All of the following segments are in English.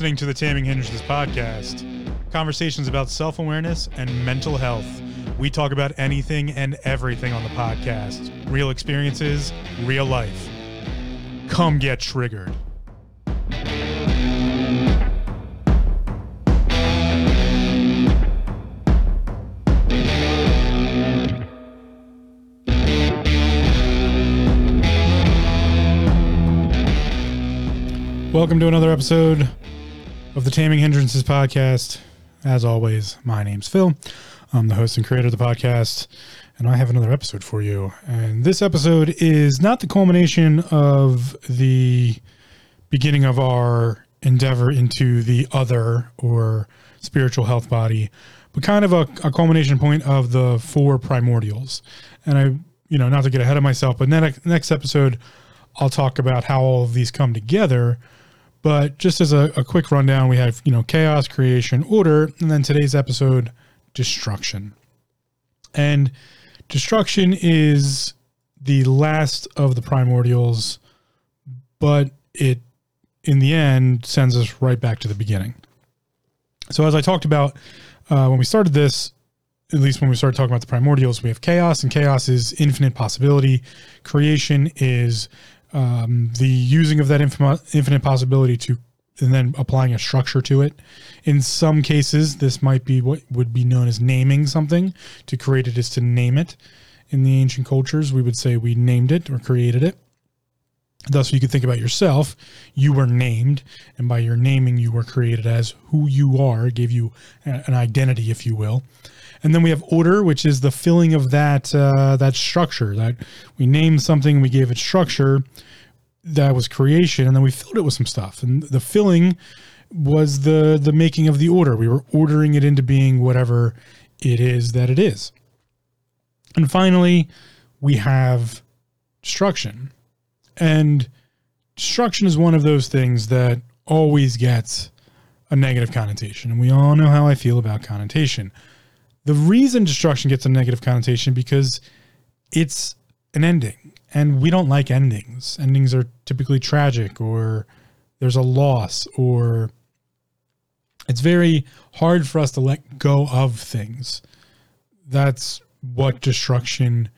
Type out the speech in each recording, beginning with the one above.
listening to the Taming Hindrances podcast, conversations about self awareness and mental health. We talk about anything and everything on the podcast real experiences, real life. Come get triggered. Welcome to another episode of the Taming Hindrances podcast. As always, my name's Phil. I'm the host and creator of the podcast, and I have another episode for you. And this episode is not the culmination of the beginning of our endeavor into the other or spiritual health body, but kind of a, a culmination point of the four primordials. And I, you know, not to get ahead of myself, but next, next episode, I'll talk about how all of these come together but just as a, a, quick rundown, we have, you know, chaos, creation, order, and then today's episode, destruction. And destruction is the last of the primordials, but it, in the end, sends us right back to the beginning. So, as I talked about uh, when we started this, at least when we started talking about the primordials, we have chaos, and chaos is infinite possibility. Creation is um, the using of that infinite possibility to and then applying a structure to it. In some cases, this might be what would be known as naming something. To create it is to name it. In the ancient cultures, we would say we named it or created it. Thus, you could think about yourself. You were named, and by your naming, you were created as who you are, gave you an identity, if you will. And then we have order, which is the filling of that uh, that structure. That we named something, we gave it structure. That was creation, and then we filled it with some stuff. And the filling was the the making of the order. We were ordering it into being whatever it is that it is. And finally, we have destruction. And destruction is one of those things that always gets a negative connotation. And we all know how I feel about connotation. The reason destruction gets a negative connotation because it's an ending, and we don't like endings. Endings are typically tragic, or there's a loss, or it's very hard for us to let go of things. That's what destruction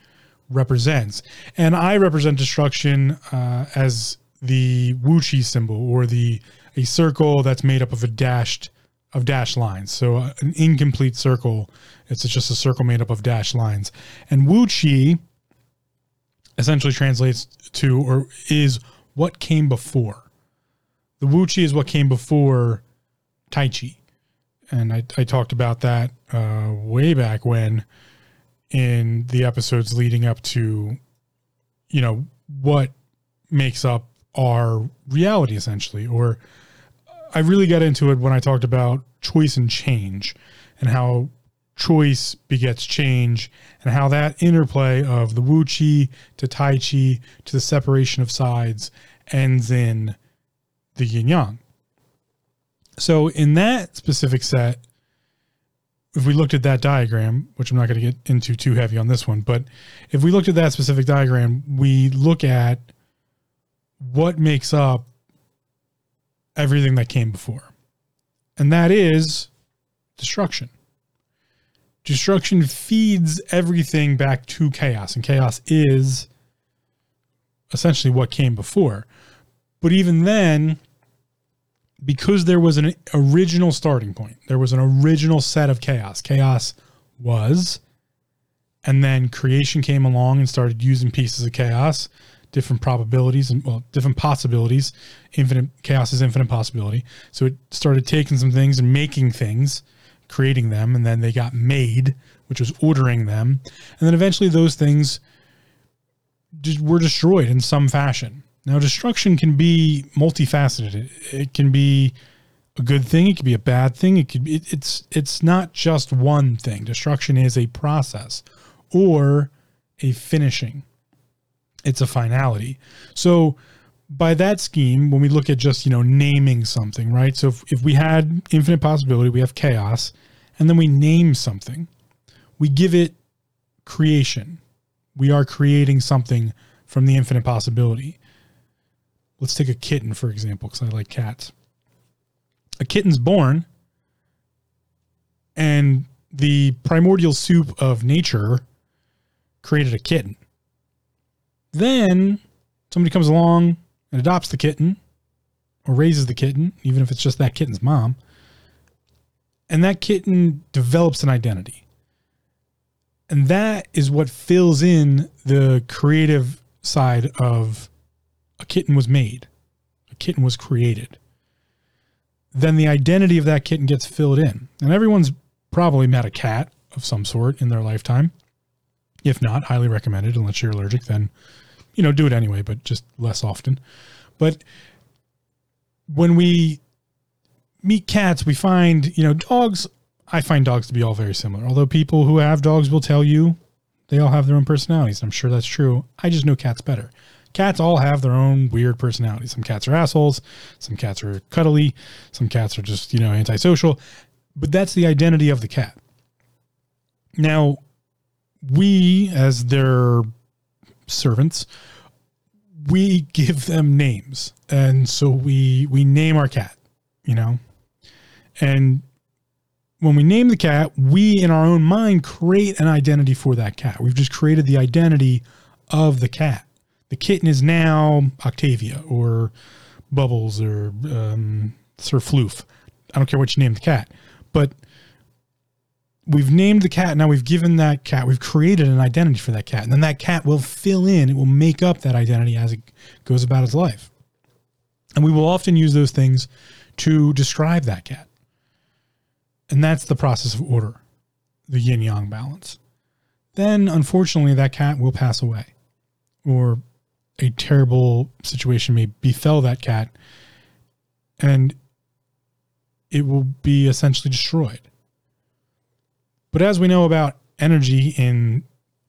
represents. And I represent destruction uh, as the Wu Chi symbol, or the a circle that's made up of a dashed of dashed lines. So uh, an incomplete circle, it's just a circle made up of dashed lines. And Wu Chi essentially translates to or is what came before. The Wu Chi is what came before Tai Chi. And I, I talked about that uh, way back when in the episodes leading up to, you know, what makes up our reality essentially, or I really got into it when I talked about choice and change and how choice begets change and how that interplay of the Wu Chi to Tai Chi to the separation of sides ends in the yin yang. So, in that specific set, if we looked at that diagram, which I'm not going to get into too heavy on this one, but if we looked at that specific diagram, we look at what makes up everything that came before. And that is destruction. Destruction feeds everything back to chaos, and chaos is essentially what came before. But even then, because there was an original starting point, there was an original set of chaos. Chaos was, and then creation came along and started using pieces of chaos different probabilities and well different possibilities. Infinite chaos is infinite possibility. So it started taking some things and making things creating them and then they got made which was ordering them. And then eventually those things just were destroyed in some fashion. Now destruction can be multifaceted. It, it can be a good thing it could be a bad thing it could be it, it's it's not just one thing. Destruction is a process or a finishing it's a finality. So by that scheme, when we look at just, you know, naming something, right? So if, if we had infinite possibility, we have chaos, and then we name something, we give it creation. We are creating something from the infinite possibility. Let's take a kitten, for example, because I like cats. a kitten's born and the primordial soup of nature created a kitten. Then somebody comes along and adopts the kitten or raises the kitten, even if it's just that kitten's mom. And that kitten develops an identity. And that is what fills in the creative side of a kitten was made, a kitten was created. Then the identity of that kitten gets filled in. And everyone's probably met a cat of some sort in their lifetime. If not, highly recommended, unless you're allergic, then, you know, do it anyway, but just less often. But when we meet cats, we find, you know, dogs, I find dogs to be all very similar. Although people who have dogs will tell you they all have their own personalities. I'm sure that's true. I just know cats better. Cats all have their own weird personalities. Some cats are assholes, some cats are cuddly, some cats are just, you know, antisocial. But that's the identity of the cat. Now, we, as their servants, we give them names. And so we we name our cat, you know. And when we name the cat, we in our own mind create an identity for that cat. We've just created the identity of the cat. The kitten is now Octavia or Bubbles or um, Sir Floof. I don't care what you name the cat, but we've named the cat. Now we've given that cat, we've created an identity for that cat. And then that cat will fill in, it will make up that identity as it goes about its life. And we will often use those things to describe that cat. And that's the process of order, the yin yang balance. Then, unfortunately, that cat will pass away, or a terrible situation may befell that cat, and it will be essentially destroyed. But as we know about energy in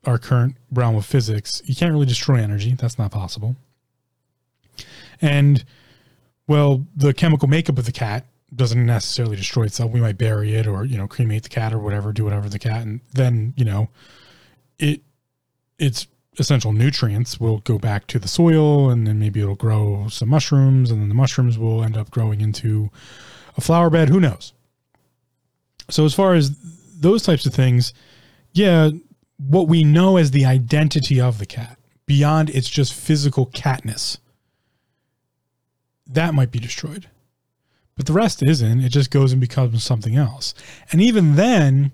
our current realm of physics, you can't really destroy energy. That's not possible. And well, the chemical makeup of the cat doesn't necessarily destroy itself. We might bury it or, you know, cremate the cat or whatever, do whatever the cat and then, you know, it its essential nutrients will go back to the soil and then maybe it'll grow some mushrooms and then the mushrooms will end up growing into a flower bed, who knows. So as far as those types of things, yeah, what we know as the identity of the cat, beyond its just physical catness, that might be destroyed. But the rest isn't. It just goes and becomes something else. And even then,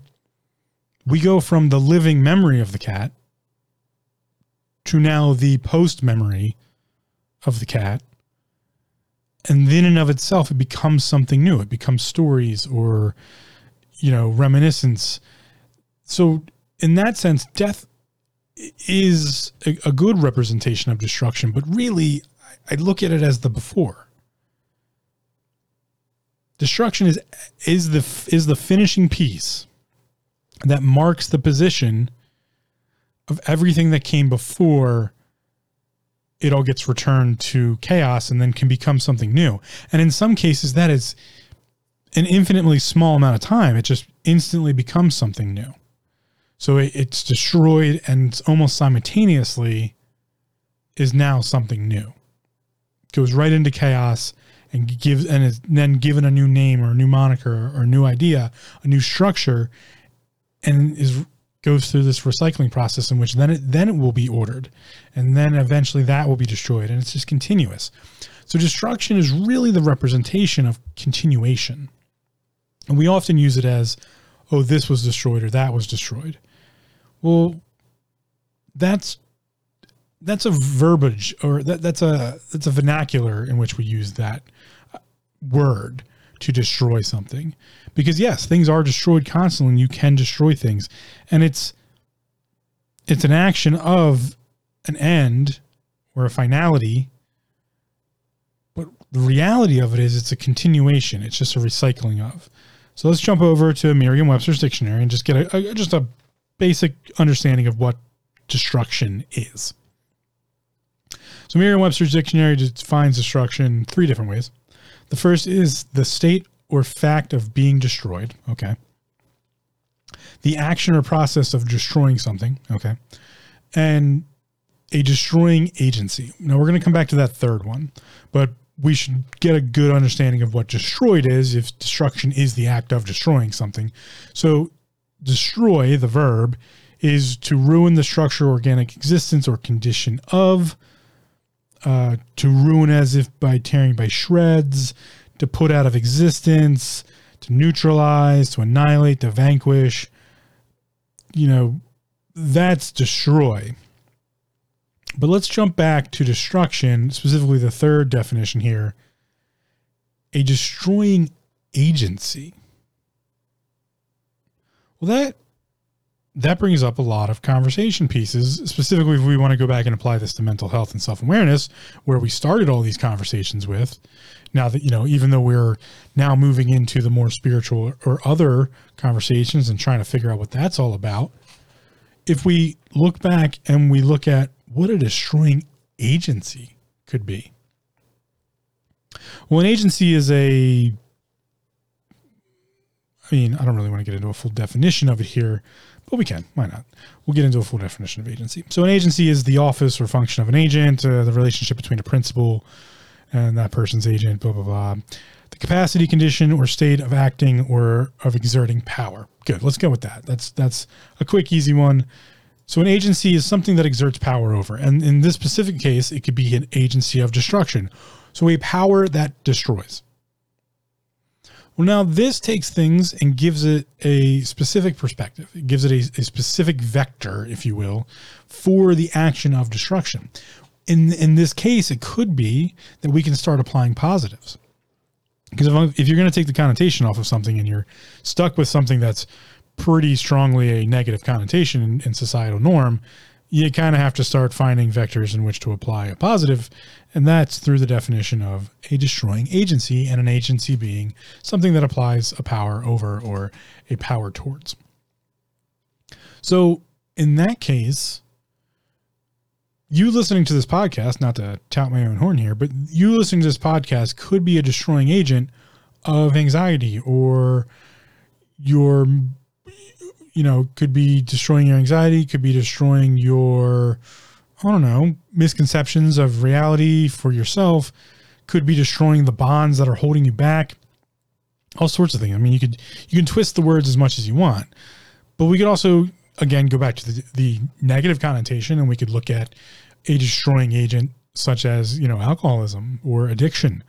we go from the living memory of the cat to now the post memory of the cat. And then in of itself, it becomes something new. It becomes stories or you know, reminiscence. So, in that sense, death is a, a good representation of destruction, but really, I look at it as the before. Destruction is is the is the finishing piece that marks the position of everything that came before it all gets returned to chaos and then can become something new. And in some cases that is an infinitely small amount of time, it just instantly becomes something new. So it, it's destroyed and almost simultaneously is now something new. Goes right into chaos and gives and is then given a new name or a new moniker or a new idea, a new structure, and is goes through this recycling process in which then it then it will be ordered, and then eventually that will be destroyed, and it's just continuous. So destruction is really the representation of continuation. And we often use it as, oh, this was destroyed or that was destroyed. Well, that's that's a verbiage or that, that's a that's a vernacular in which we use that uh, word to destroy something. Because yes things are destroyed constantly and you can destroy things. And it's it's an action of an end or a finality. But the reality of it is it's a continuation. It's just a recycling of so let's jump over to Merriam-Webster's dictionary and just get a, a just a basic understanding of what destruction is. So Merriam-Webster's dictionary defines destruction three different ways. The first is the state or fact of being destroyed. Okay. The action or process of destroying something. Okay. And a destroying agency. Now we're going to come back to that third one, but we should get a good understanding of what destroyed is if destruction is the act of destroying something. So, destroy, the verb, is to ruin the structure, organic existence, or condition of, uh, to ruin as if by tearing by shreds, to put out of existence, to neutralize, to annihilate, to vanquish. You know, that's destroy. But let's jump back to destruction, specifically the third definition here a destroying agency. Well, that that brings up a lot of conversation pieces, specifically if we want to go back and apply this to mental health and self awareness, where we started all these conversations with. Now that, you know, even though we're now moving into the more spiritual or other conversations and trying to figure out what that's all about, if we look back and we look at what a destroying agency could be. Well, an agency is a I mean, I don't really want to get into a full definition of it here, but we can. Why not? We'll get into a full definition of agency. So, an agency is the office or function of an agent, uh, the relationship between a principal and that person's agent, blah, blah, blah. The capacity, condition, or state of acting or of exerting power. Good. Let's go with that. That's that's a quick, easy one. So, an agency is something that exerts power over. And in this specific case, it could be an agency of destruction. So, a power that destroys. Well, now this takes things and gives it a specific perspective. It gives it a, a, specific vector, if you will, for the action of destruction. In in this case, it could be that we can start applying positives. Because if, if you're going to take the connotation off of something and you're stuck with something that's pretty strongly a negative connotation in, in societal norm, you kind of have to start finding vectors in which to apply a positive, and that's through the definition of a destroying agency, and an agency being something that applies a power over or a power towards. So, in that case, you listening to this podcast, not to tout my own horn here, but you listening to this podcast could be a destroying agent of anxiety or your you know, could be destroying your anxiety, could be destroying your, I don't know, misconceptions of reality for yourself, could be destroying the bonds that are holding you back, all sorts of things. I mean, you could, you can twist the words as much as you want, but we could also, again, go back to the, the negative connotation and we could look at a destroying agent such as, you know, alcoholism or addiction.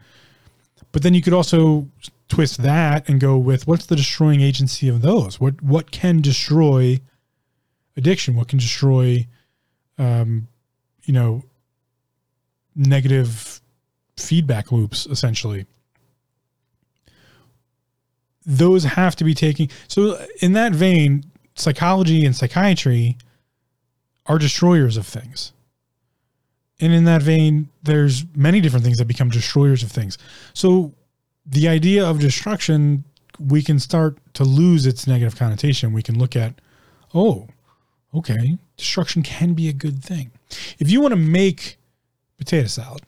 But then you could also twist that and go with what's the destroying agency of those? What what can destroy addiction? What can destroy, um, you know, negative feedback loops essentially? Those have to be taking. So in that vein, psychology and psychiatry are destroyers of things. And in that vein, there's many different things that become destroyers of things. So the idea of destruction, we can start to lose its negative connotation. We can look at, oh, okay, destruction can be a good thing. If you want to make potato salad,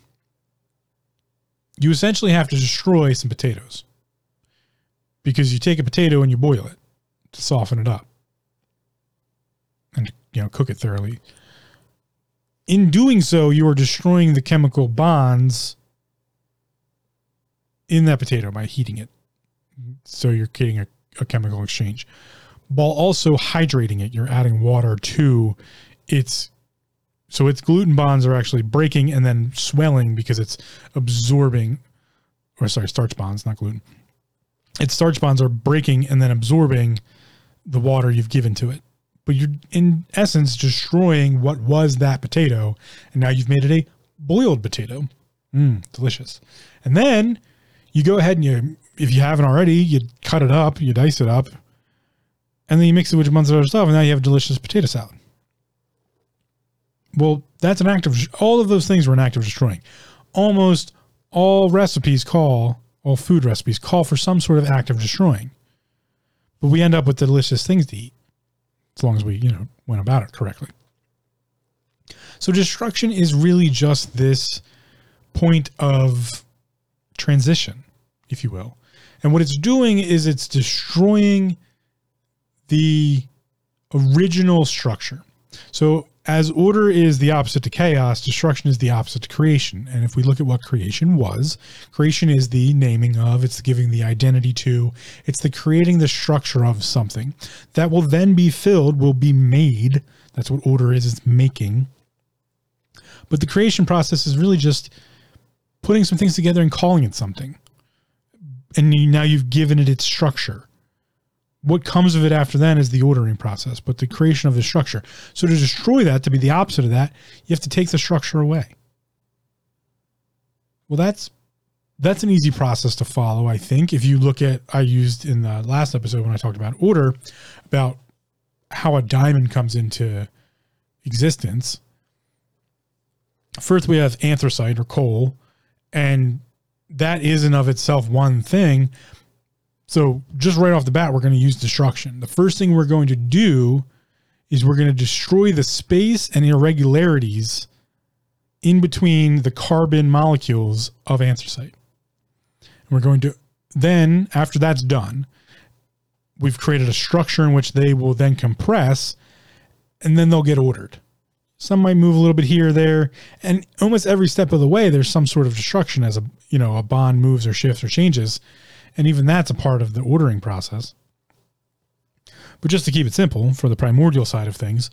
you essentially have to destroy some potatoes because you take a potato and you boil it to soften it up and you know cook it thoroughly. In doing so, you are destroying the chemical bonds in that potato by heating it. So you're creating a, a chemical exchange. While also hydrating it, you're adding water to its so its gluten bonds are actually breaking and then swelling because it's absorbing or sorry, starch bonds, not gluten. Its starch bonds are breaking and then absorbing the water you've given to it. But you're in essence destroying what was that potato, and now you've made it a boiled potato. Mmm, delicious. And then you go ahead and you, if you haven't already, you cut it up, you dice it up, and then you mix it with a bunch of other stuff, and now you have delicious potato salad. Well, that's an act of all of those things were an act of destroying. Almost all recipes call, all food recipes call for some sort of act of destroying. But we end up with delicious things to eat as long as we, you know, went about it correctly. So destruction is really just this point of transition, if you will. And what it's doing is it's destroying the original structure. So as order is the opposite to chaos, destruction is the opposite to creation. And if we look at what creation was, creation is the naming of, it's the giving the identity to, it's the creating the structure of something that will then be filled, will be made. That's what order is, it's making. But the creation process is really just putting some things together and calling it something. And you, now you've given it its structure what comes of it after that is the ordering process, but the creation of the structure. So to destroy that, to be the opposite of that, you have to take the structure away. Well, that's that's an easy process to follow, I think. If you look at I used in the last episode when I talked about order about how a diamond comes into existence. First we have anthracite or coal, and that is in of itself one thing, so just right off the bat, we're going to use destruction. The first thing we're going to do is we're going to destroy the space and irregularities in between the carbon molecules of anthracite. And we're going to then, after that's done, we've created a structure in which they will then compress and then they'll get ordered. Some might move a little bit here or there, and almost every step of the way, there's some sort of destruction as a you know a bond moves or shifts or changes and even that's a part of the ordering process. But just to keep it simple for the primordial side of things,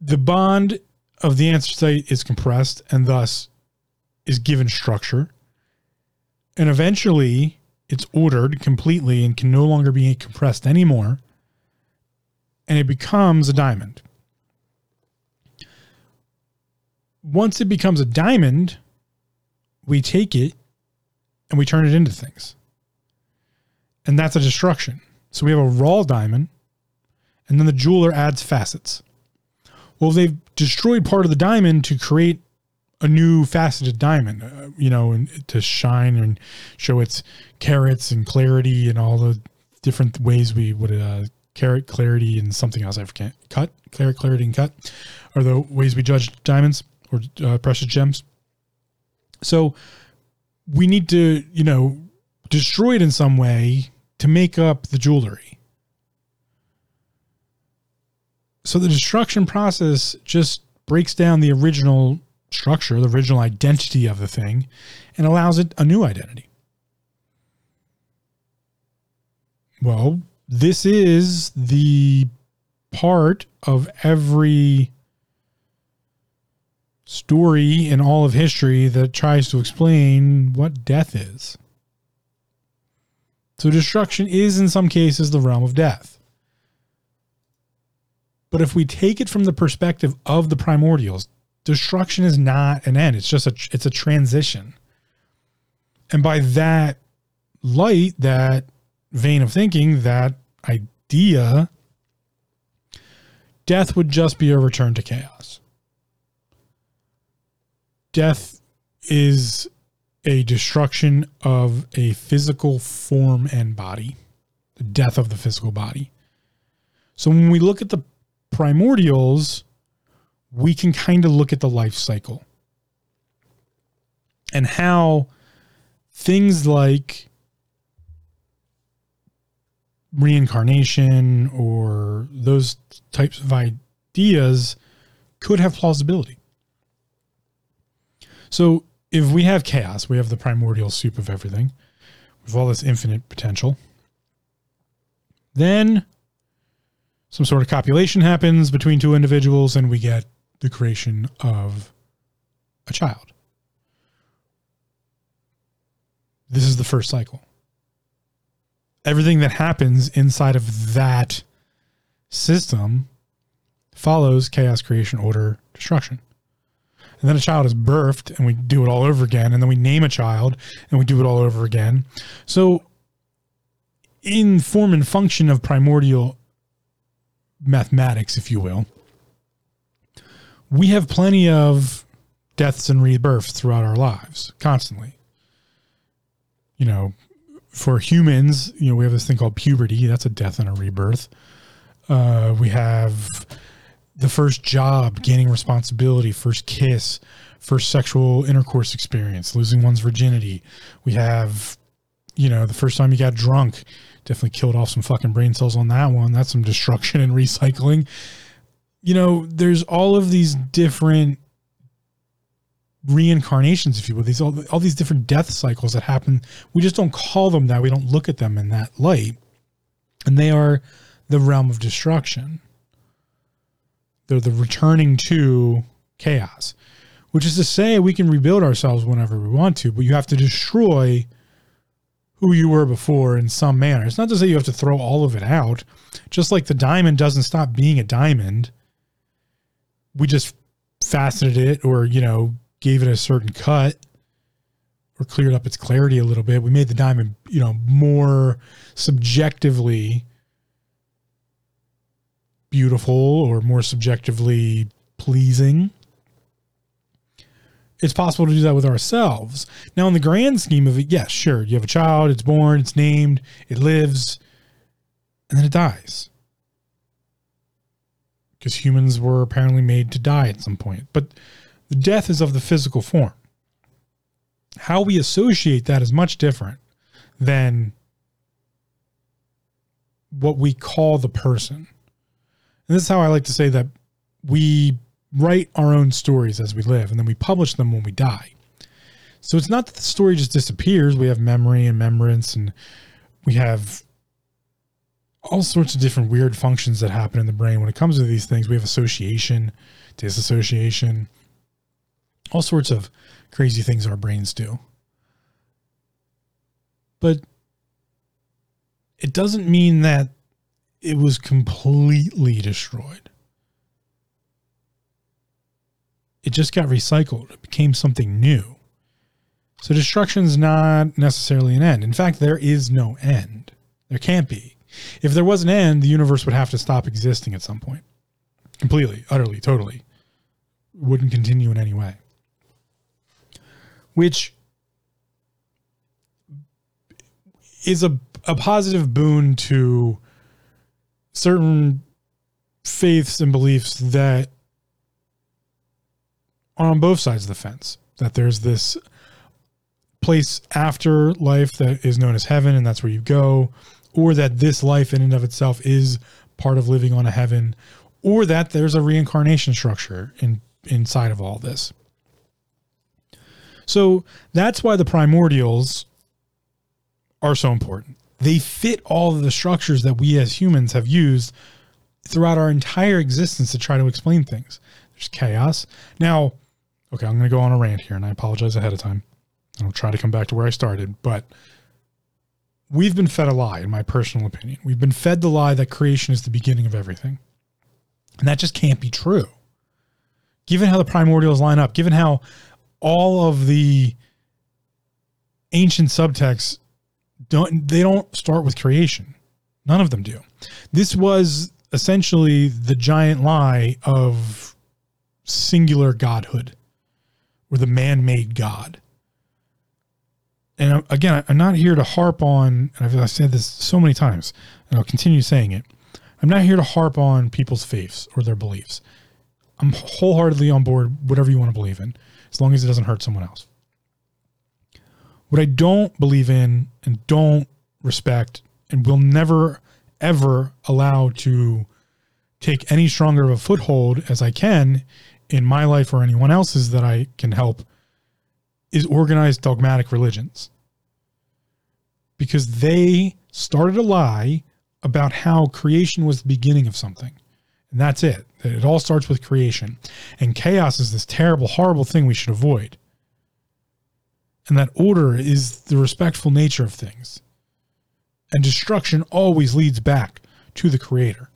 the bond of the anthracite is compressed and thus is given structure. And eventually it's ordered completely and can no longer be compressed anymore. And it becomes a diamond. Once it becomes a diamond, we take it and we turn it into things. And that's a destruction. So we have a raw diamond, and then the jeweler adds facets. Well, they've destroyed part of the diamond to create a new faceted diamond, uh, you know, and to shine and show its carats and clarity and all the different ways we would uh, carat clarity and something else I forget. Cut, carat clarity and cut are the ways we judge diamonds or uh, precious gems. So we need to, you know, destroy it in some way to make up the jewelry. So the destruction process just breaks down the original structure, the original identity of the thing, and allows it a new identity. Well, this is the part of every story in all of history that tries to explain what death is. So, destruction is in some cases the realm of death. But if we take it from the perspective of the primordials, destruction is not an end. It's just a it's a transition. And by that light, that vein of thinking, that idea, death would just be a return to chaos death is a destruction of a physical form and body, the death of the physical body. So when we look at the primordials, we can kind of look at the life cycle and how things like reincarnation or those types of ideas could have plausibility. So if we have chaos, we have the primordial soup of everything with all this infinite potential. Then some sort of copulation happens between two individuals and we get the creation of a child. This is the first cycle. Everything that happens inside of that system follows chaos, creation, order, destruction and then a child is birthed and we do it all over again and then we name a child and we do it all over again. So in form and function of primordial mathematics if you will we have plenty of deaths and rebirths throughout our lives constantly. You know for humans you know we have this thing called puberty. That's a death and a rebirth. Uh, we have the first job, gaining responsibility, first kiss, first sexual intercourse experience, losing one's virginity. We have, you know, the first time you got drunk, definitely killed off some fucking brain cells on that one. That's some destruction and recycling. you know, there's all of these different reincarnations, if you will, these all, all these different death cycles that happen. We just don't call them that. We don't look at them in that light. And they are the realm of destruction. They're the returning to chaos, which is to say we can rebuild ourselves whenever we want to, but you have to destroy who you were before in some manner. It's not to say you have to throw all of it out. Just like the diamond doesn't stop being a diamond, we just faceted it or, you know, gave it a certain cut or cleared up its clarity a little bit. We made the diamond, you know, more subjectively beautiful or more subjectively pleasing. It's possible to do that with ourselves. Now, in the grand scheme of it, yes, sure. You have a child, it's born, it's named, it lives, and then it dies. Because humans were apparently made to die at some point. But the death is of the physical form. How we associate that is much different than what we call the person. And this is how I like to say that we write our own stories as we live and then we publish them when we die. So it's not that the story just disappears. We have memory and remembrance and we have all sorts of different weird functions that happen in the brain when it comes to these things. We have association, disassociation, all sorts of crazy things our brains do. But it doesn't mean that it was completely destroyed. It just got recycled. It became something new. So destruction is not necessarily an end. In fact, there is no end. There can't be. If there was an end, the universe would have to stop existing at some point. Completely, utterly, totally. Wouldn't continue in any way which is a, a positive boon to certain faiths and beliefs that are on both sides of the fence. That there's this place after life that is known as heaven, and that's where you go, or that this life in and of itself is part of living on a heaven, or that there's a reincarnation structure in inside of all this. So that's why the primordials are so important. They fit all of the structures that we as humans have used throughout our entire existence to try to explain things. There's chaos. Now, okay, I'm going to go on a rant here and I apologize ahead of time. I'll try to come back to where I started, but we've been fed a lie, in my personal opinion. We've been fed the lie that creation is the beginning of everything. And that just can't be true. Given how the primordials line up, given how all of the ancient subtexts don't they don't start with creation. None of them do. This was essentially the giant lie of singular godhood or the man-made god. And again, I'm not here to harp on, and I've said this so many times, and I'll continue saying it. I'm not here to harp on people's faiths or their beliefs. I'm wholeheartedly on board whatever you want to believe in as long as it doesn't hurt someone else. What I don't believe in and don't respect and will never ever allow to take any stronger of a foothold as I can in my life or anyone else's that I can help is organized dogmatic religions. Because they started a lie about how creation was the beginning of something. And that's it. It all starts with creation. And chaos is this terrible, horrible thing we should avoid. And that order is the respectful nature of things. And destruction always leads back to the creator.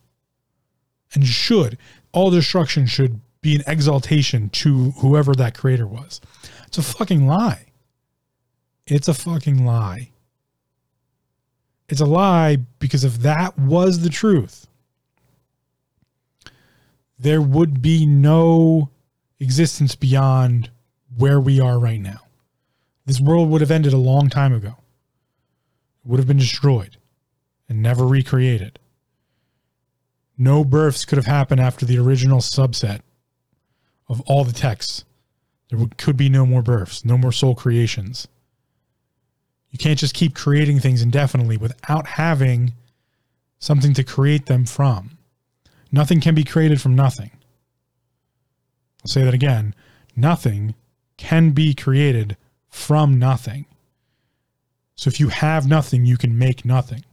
And should, all destruction should be an exaltation to whoever that creator was. It's a fucking lie. It's a fucking lie. It's a lie because if that was the truth, there would be no existence beyond where we are right now. This world would have ended a long time ago. It would have been destroyed and never recreated. No births could have happened after the original subset of all the texts. There could be no more births, no more soul creations. You can't just keep creating things indefinitely without having something to create them from. Nothing can be created from nothing. I'll say that again. Nothing can be created from nothing. So if you have nothing, you can make nothing.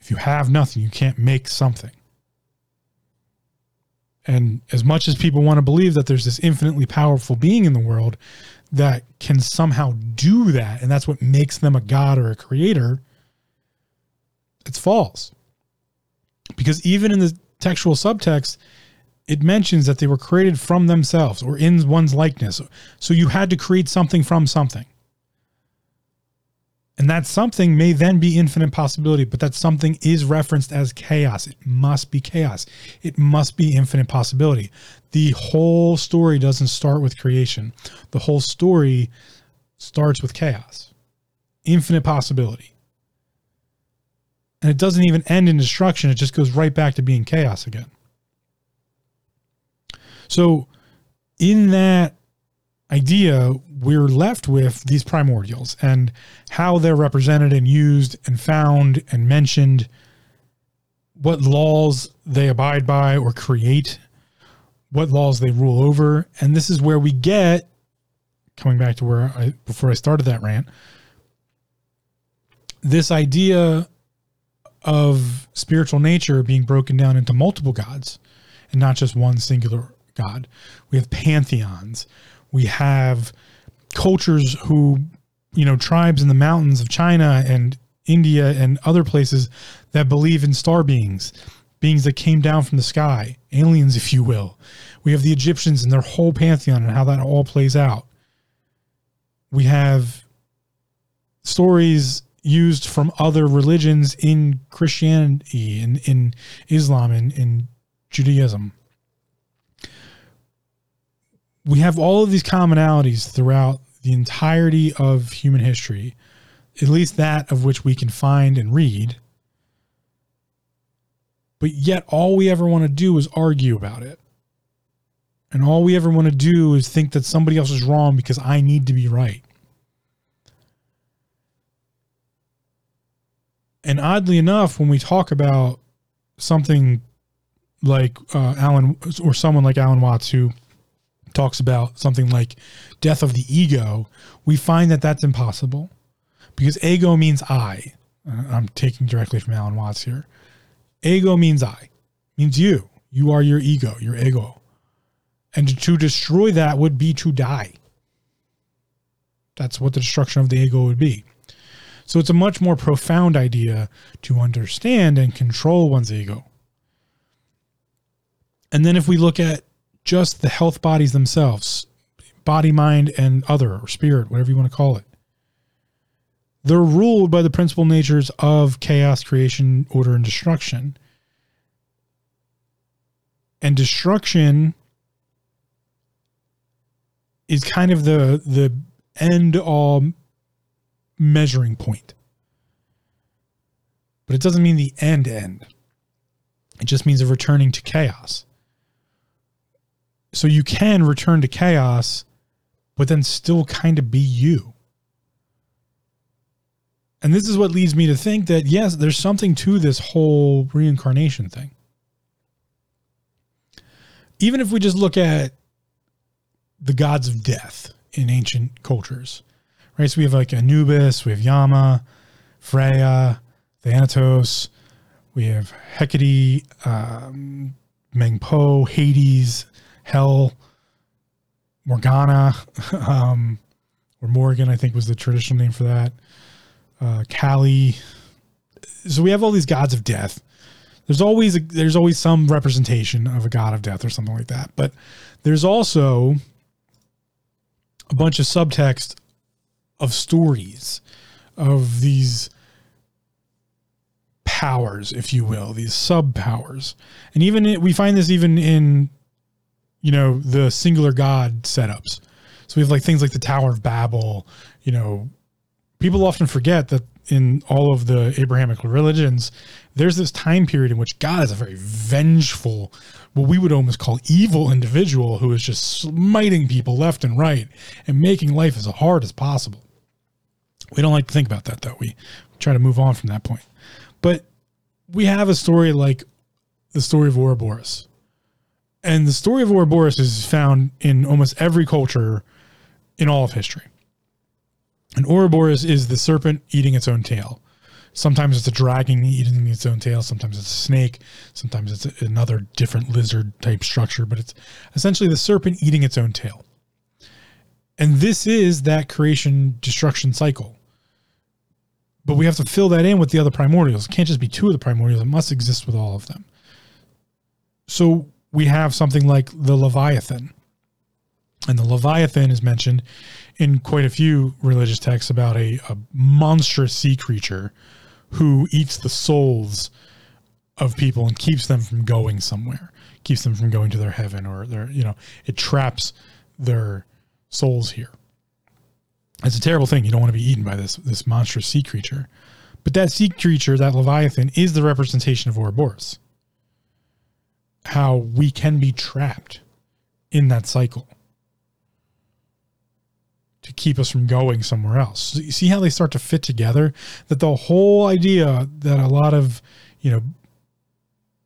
If you have nothing, you can't make something. And as much as people want to believe that there's this infinitely powerful being in the world that can somehow do that, and that's what makes them a god or a creator, it's false. Because even in the textual subtext, it mentions that they were created from themselves or in one's likeness. So you had to create something from something. And that something may then be infinite possibility, but that something is referenced as chaos. It must be chaos. It must be infinite possibility. The whole story doesn't start with creation, the whole story starts with chaos, infinite possibility. And it doesn't even end in destruction, it just goes right back to being chaos again. So, in that idea, we're left with these primordials and how they're represented and used and found and mentioned, what laws they abide by or create, what laws they rule over. And this is where we get, coming back to where I, before I started that rant, this idea of spiritual nature being broken down into multiple gods and not just one singular god. We have pantheons. We have cultures who, you know, tribes in the mountains of China and India and other places that believe in star beings, beings that came down from the sky, aliens, if you will. We have the Egyptians and their whole pantheon and how that all plays out. We have stories used from other religions in Christianity, in, in Islam, and in Judaism we have all of these commonalities throughout the entirety of human history, at least that of which we can find and read. But yet, all we ever want to do is argue about it. And all we ever want to do is think that somebody else is wrong because I need to be right. And oddly enough, when we talk about something like uh, Alan or someone like Alan Watts, who talks about something like death of the ego, we find that that's impossible because ego means I. Uh, I'm taking directly from Alan Watts here. Ego means I, means you. You are your ego, your ego. And to destroy that would be to die. That's what the destruction of the ego would be. So it's a much more profound idea to understand and control one's ego. And then if we look at just the health bodies themselves, body, mind, and other, or spirit, whatever you want to call it. They're ruled by the principal natures of chaos, creation, order, and destruction. And destruction is kind of the the end all measuring point. But it doesn't mean the end end. It just means of returning to chaos. So you can return to chaos, but then still kind of be you. And this is what leads me to think that, yes, there's something to this whole reincarnation thing. Even if we just look at the gods of death in ancient cultures, right? So we have like Anubis, we have Yama, Freya, Thanatos, we have Hecate, um, Mengpo, Hades, Hel, Morgana, um, or Morgan, I think was the traditional name for that. Uh, Kali. So we have all these gods of death. There's always a, there's always some representation of a god of death or something like that. But there's also a bunch of subtext of stories of these powers, if you will, these sub powers. And even we find this even in you know, the singular God setups. So we have like things like the Tower of Babel, you know, people often forget that in all of the Abrahamic religions, there's this time period in which God is a very vengeful, what we would almost call evil individual who is just smiting people left and right and making life as hard as possible. We don't like to think about that though. We try to move on from that point. But we have a story like the story of Ouroboros, And the story of Ouroboros is found in almost every culture in all of history. And Ouroboros is the serpent eating its own tail. Sometimes it's a dragon eating its own tail. Sometimes it's a snake. Sometimes it's another different lizard type structure, but it's essentially the serpent eating its own tail. And this is that creation destruction cycle. But we have to fill that in with the other primordials. It can't just be two of the primordials, it must exist with all of them. So we have something like the Leviathan. And the Leviathan is mentioned in quite a few religious texts about a, a monstrous sea creature who eats the souls of people and keeps them from going somewhere, keeps them from going to their heaven or their, you know, it traps their souls here. It's a terrible thing. You don't want to be eaten by this this monstrous sea creature. But that sea creature, that Leviathan, is the representation of Ouroboros. How we can be trapped in that cycle to keep us from going somewhere else. So you see how they start to fit together? That the whole idea that a lot of, you know,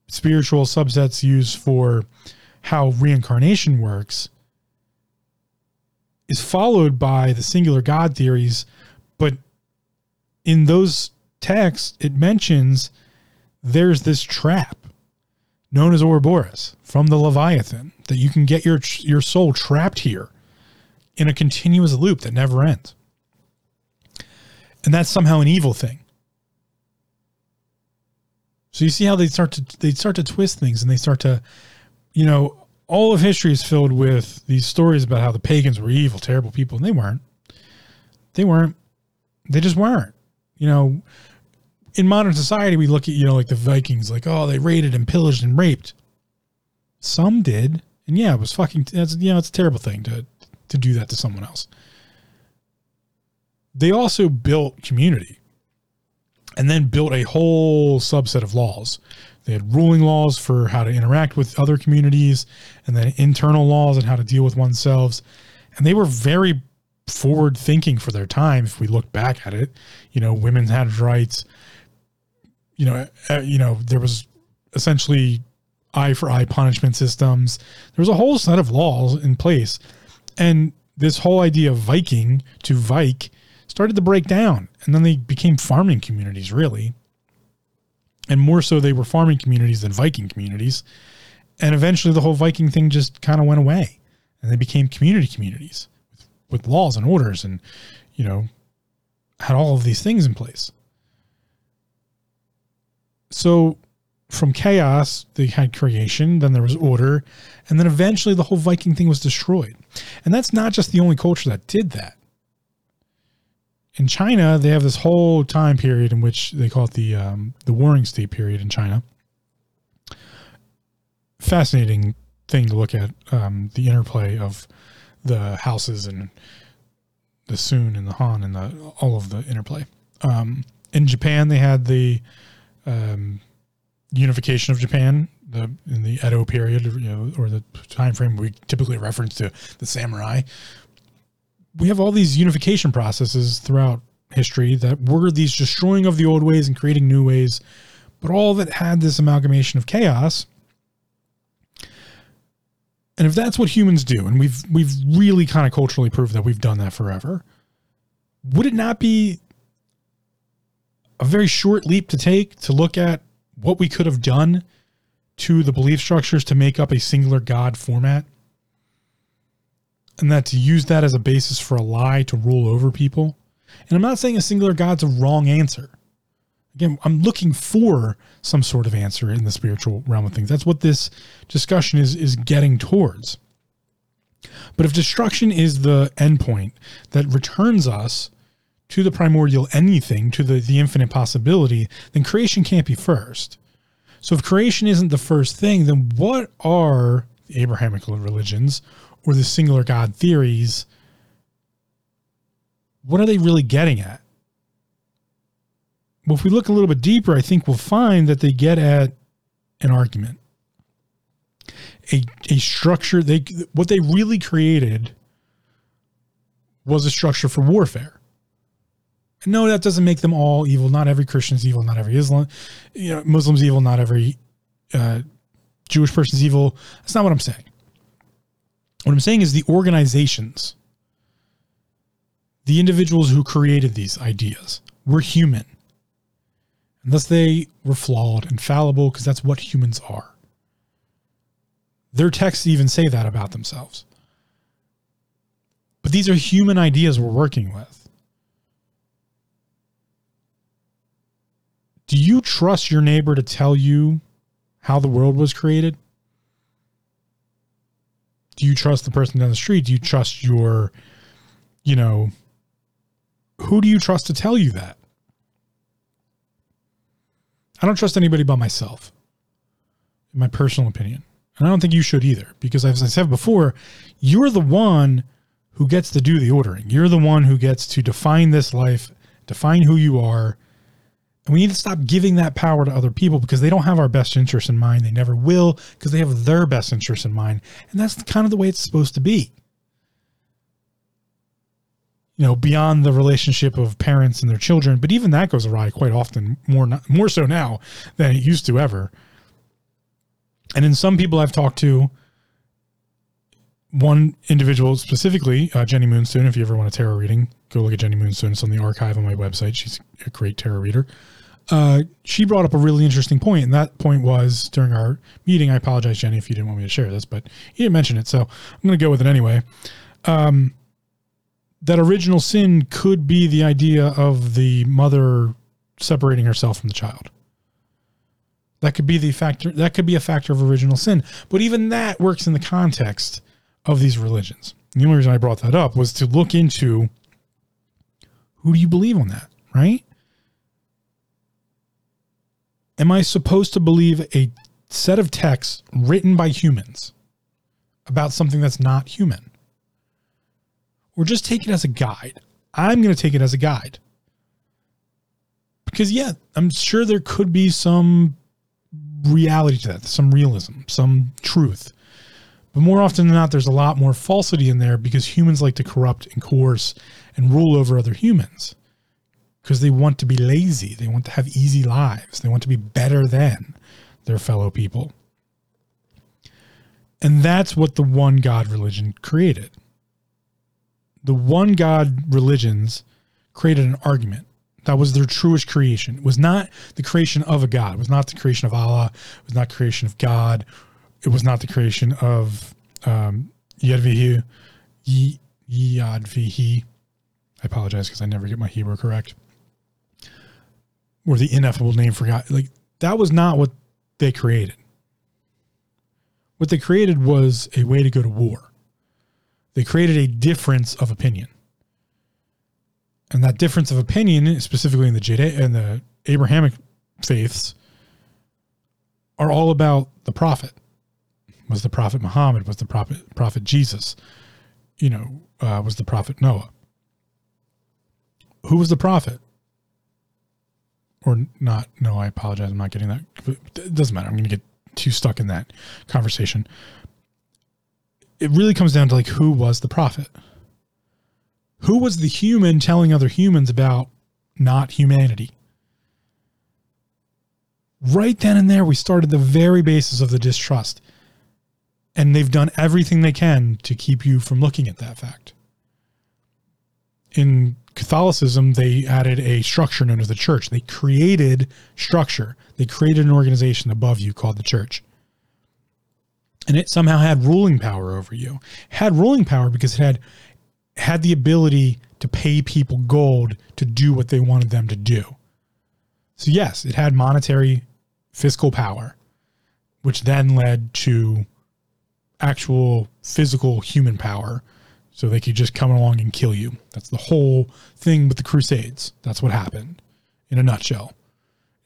spiritual subsets use for how reincarnation works is followed by the singular God theories, but in those texts, it mentions there's this trap known as Ouroboros from the Leviathan that you can get your your soul trapped here in a continuous loop that never ends. And that's somehow an evil thing. So you see how they start to they start to twist things and they start to, you know, all of history is filled with these stories about how the pagans were evil, terrible people, and they weren't. They weren't. They just weren't. You know, in modern society, we look at, you know, like the Vikings, like, oh, they raided and pillaged and raped. Some did. And yeah, it was fucking, that's, you know, it's a terrible thing to, to do that to someone else. They also built community and then built a whole subset of laws. They had ruling laws for how to interact with other communities and then internal laws and how to deal with oneself. And they were very forward thinking for their time if we look back at it. You know, women had rights. You know, uh, you know, there was essentially eye for eye punishment systems. There was a whole set of laws in place and this whole idea of Viking to Vike started to break down. And then they became farming communities, really. And more so, they were farming communities than Viking communities. And eventually, the whole Viking thing just kind of went away. And they became community communities with, with laws and orders and, you know, had all of these things in place. So from chaos, they had creation, then there was order, and then eventually the whole Viking thing was destroyed. And that's not just the only culture that did that. In China, they have this whole time period in which they call it the um, the Warring State period in China. Fascinating thing to look at um, the interplay of the houses and the Sun and the Han and the all of the interplay. Um, in Japan, they had the um, unification of Japan, the in the Edo period, you know, or the time frame we typically reference to the samurai. We have all these unification processes throughout history that were these destroying of the old ways and creating new ways, but all it had this amalgamation of chaos. And if that's what humans do, and we've we've really kind of culturally proved that we've done that forever, would it not be a very short leap to take to look at what we could have done to the belief structures to make up a singular God format. And that to use that as a basis for a lie to rule over people. And I'm not saying a singular God's a wrong answer. Again, I'm looking for some sort of answer in the spiritual realm of things. That's what this discussion is is getting towards. But if destruction is the endpoint that returns us to the primordial anything, to the, the infinite possibility, then creation can't be first. So if creation isn't the first thing, then what are the Abrahamic religions or the singular God theories? What are they really getting at? Well, if we look a little bit deeper, I think we'll find that they get at an argument. A, a structure they what they really created was a structure for warfare no, that doesn't make them all evil. Not every Christian is evil. Not every Islam, you know, Muslim's evil. Not every uh, Jewish person's evil. That's not what I'm saying. What I'm saying is the organizations, the individuals who created these ideas were human. Unless they were flawed and fallible, because that's what humans are. Their texts even say that about themselves. But these are human ideas we're working with. Do you trust your neighbor to tell you how the world was created? Do you trust the person down the street? Do you trust your, you know, who do you trust to tell you that? I don't trust anybody but myself, in my personal opinion. And I don't think you should either, because as I said before, you're the one who gets to do the ordering. You're the one who gets to define this life, define who you are. And we need to stop giving that power to other people because they don't have our best interests in mind. They never will because they have their best interests in mind. And that's kind of the way it's supposed to be. You know, beyond the relationship of parents and their children, but even that goes awry quite often, more more so now than it used to ever. And in some people I've talked to, one individual specifically, uh, Jenny Moonstone. If you ever want a tarot reading, go look at Jenny Moonstone. It's on the archive on my website. She's a great tarot reader. Uh, she brought up a really interesting point, and that point was during our meeting. I apologize, Jenny, if you didn't want me to share this, but you didn't mention it, so I'm going to go with it anyway. Um, that original sin could be the idea of the mother separating herself from the child. That could be the factor. That could be a factor of original sin. But even that works in the context of these religions. And the only reason I brought that up was to look into who do you believe on that, right? Am I supposed to believe a set of texts written by humans about something that's not human? Or just take it as a guide? I'm going to take it as a guide. Because, yeah, I'm sure there could be some reality to that, some realism, some truth. But more often than not, there's a lot more falsity in there because humans like to corrupt and coerce and rule over other humans because they want to be lazy. They want to have easy lives. They want to be better than their fellow people. And that's what the one God religion created. The one God religions created an argument that was their truest creation. It was not the creation of a God. It was not the creation of Allah. It was not creation of God. It was not the creation of um, Yadvihi. Yadvihi. I apologize because I never get my Hebrew correct. Or the ineffable name for God. Like, that was not what they created. What they created was a way to go to war. They created a difference of opinion and that difference of opinion, specifically in the Judea and the Abrahamic faiths, are all about the prophet. Was the prophet Muhammad? Was the prophet prophet Jesus? You know, uh, was the prophet Noah? Who was the prophet? Or not? No, I apologize. I'm not getting that. It doesn't matter. I'm going to get too stuck in that conversation. It really comes down to like who was the prophet who was the human telling other humans about not humanity? Right then and there, we started the very basis of the distrust. And they've done everything they can to keep you from looking at that fact. In Catholicism, they added a structure known as the church. They created structure. They created an organization above you called the church. And it somehow had ruling power over you. Had ruling power because it had had the ability to pay people gold to do what they wanted them to do. So, yes, it had monetary fiscal power, which then led to actual physical human power. So they could just come along and kill you. That's the whole thing with the Crusades. That's what happened in a nutshell.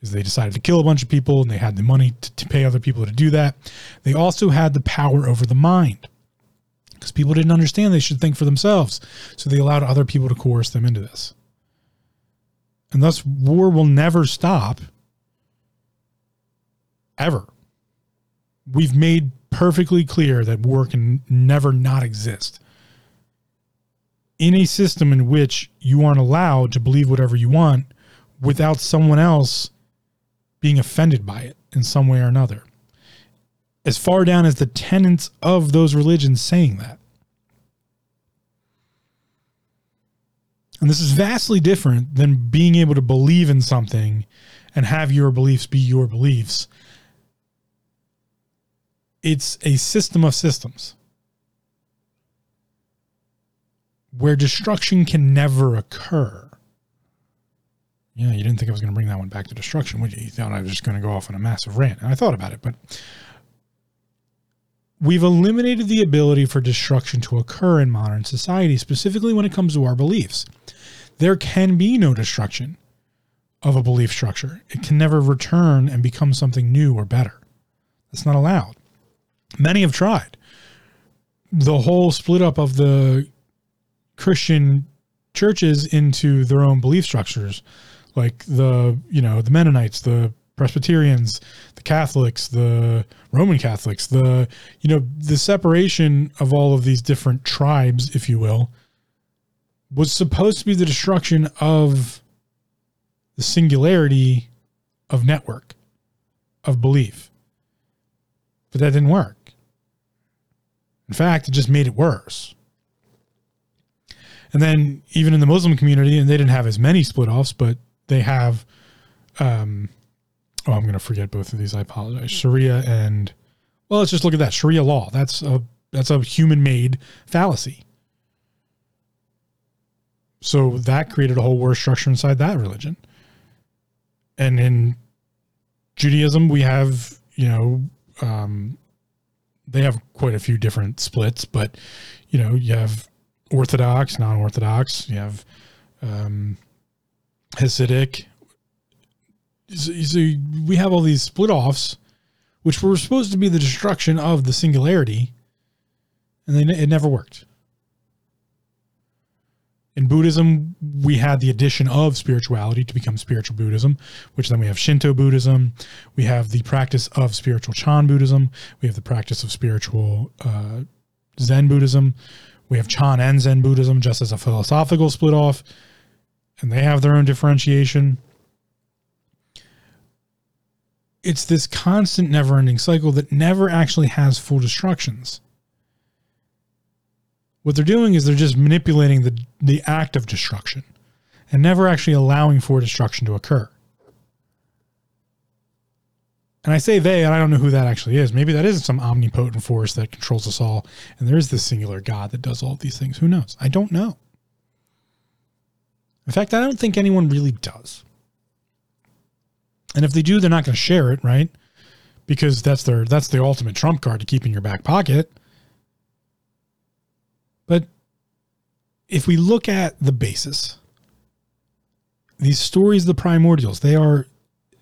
Is they decided to kill a bunch of people and they had the money to, to pay other people to do that. They also had the power over the mind because people didn't understand they should think for themselves. So they allowed other people to coerce them into this. And thus, war will never stop ever. We've made perfectly clear that war can never not exist. In a system in which you aren't allowed to believe whatever you want without someone else being offended by it in some way or another. as far down as the tenets of those religions saying that. And this is vastly different than being able to believe in something and have your beliefs be your beliefs. It's a system of systems where destruction can never occur. Yeah, you didn't think I was going to bring that one back to destruction, would you? You thought I was just going to go off on a massive rant. And I thought about it, but we've eliminated the ability for destruction to occur in modern society, specifically when it comes to our beliefs. There can be no destruction of a belief structure, it can never return and become something new or better. That's not allowed. Many have tried. The whole split up of the Christian churches into their own belief structures, like the you know the Mennonites, the Presbyterians, the Catholics, the Roman Catholics, the you know the separation of all of these different tribes, if you will, was supposed to be the destruction of the singularity of network of belief. But that didn't work. In fact, it just made it worse. And then even in the Muslim community, and they didn't have as many split offs, but they have um oh I'm gonna forget both of these, I apologize. Sharia and well let's just look at that. Sharia law. That's a that's a human made fallacy. So that created a whole war structure inside that religion. And in Judaism, we have, you know, um, they have quite a few different splits, but, you know, you have Orthodox, non Orthodox, you have um, Hasidic. So, so we have all these split offs, which were supposed to be the destruction of the singularity, and they, it never worked. In Buddhism, we had the addition of spirituality to become spiritual Buddhism, which then we have Shinto Buddhism. We have the practice of spiritual Chan Buddhism. We have the practice of spiritual uh, Zen Buddhism. We have Chan and Zen Buddhism just as a philosophical split off, and they have their own differentiation. It's this constant, never ending cycle that never actually has full destructions. What they're doing is they're just manipulating the, the act of destruction and never actually allowing for destruction to occur. And I say they, and I don't know who that actually is. Maybe that is some omnipotent force that controls us all. And there is this singular God that does all these things. Who knows? I don't know. In fact, I don't think anyone really does. And if they do, they're not going to share it, right? Because that's their that's the ultimate trump card to keep in your back pocket. But if we look at the basis, these stories, the primordials, they are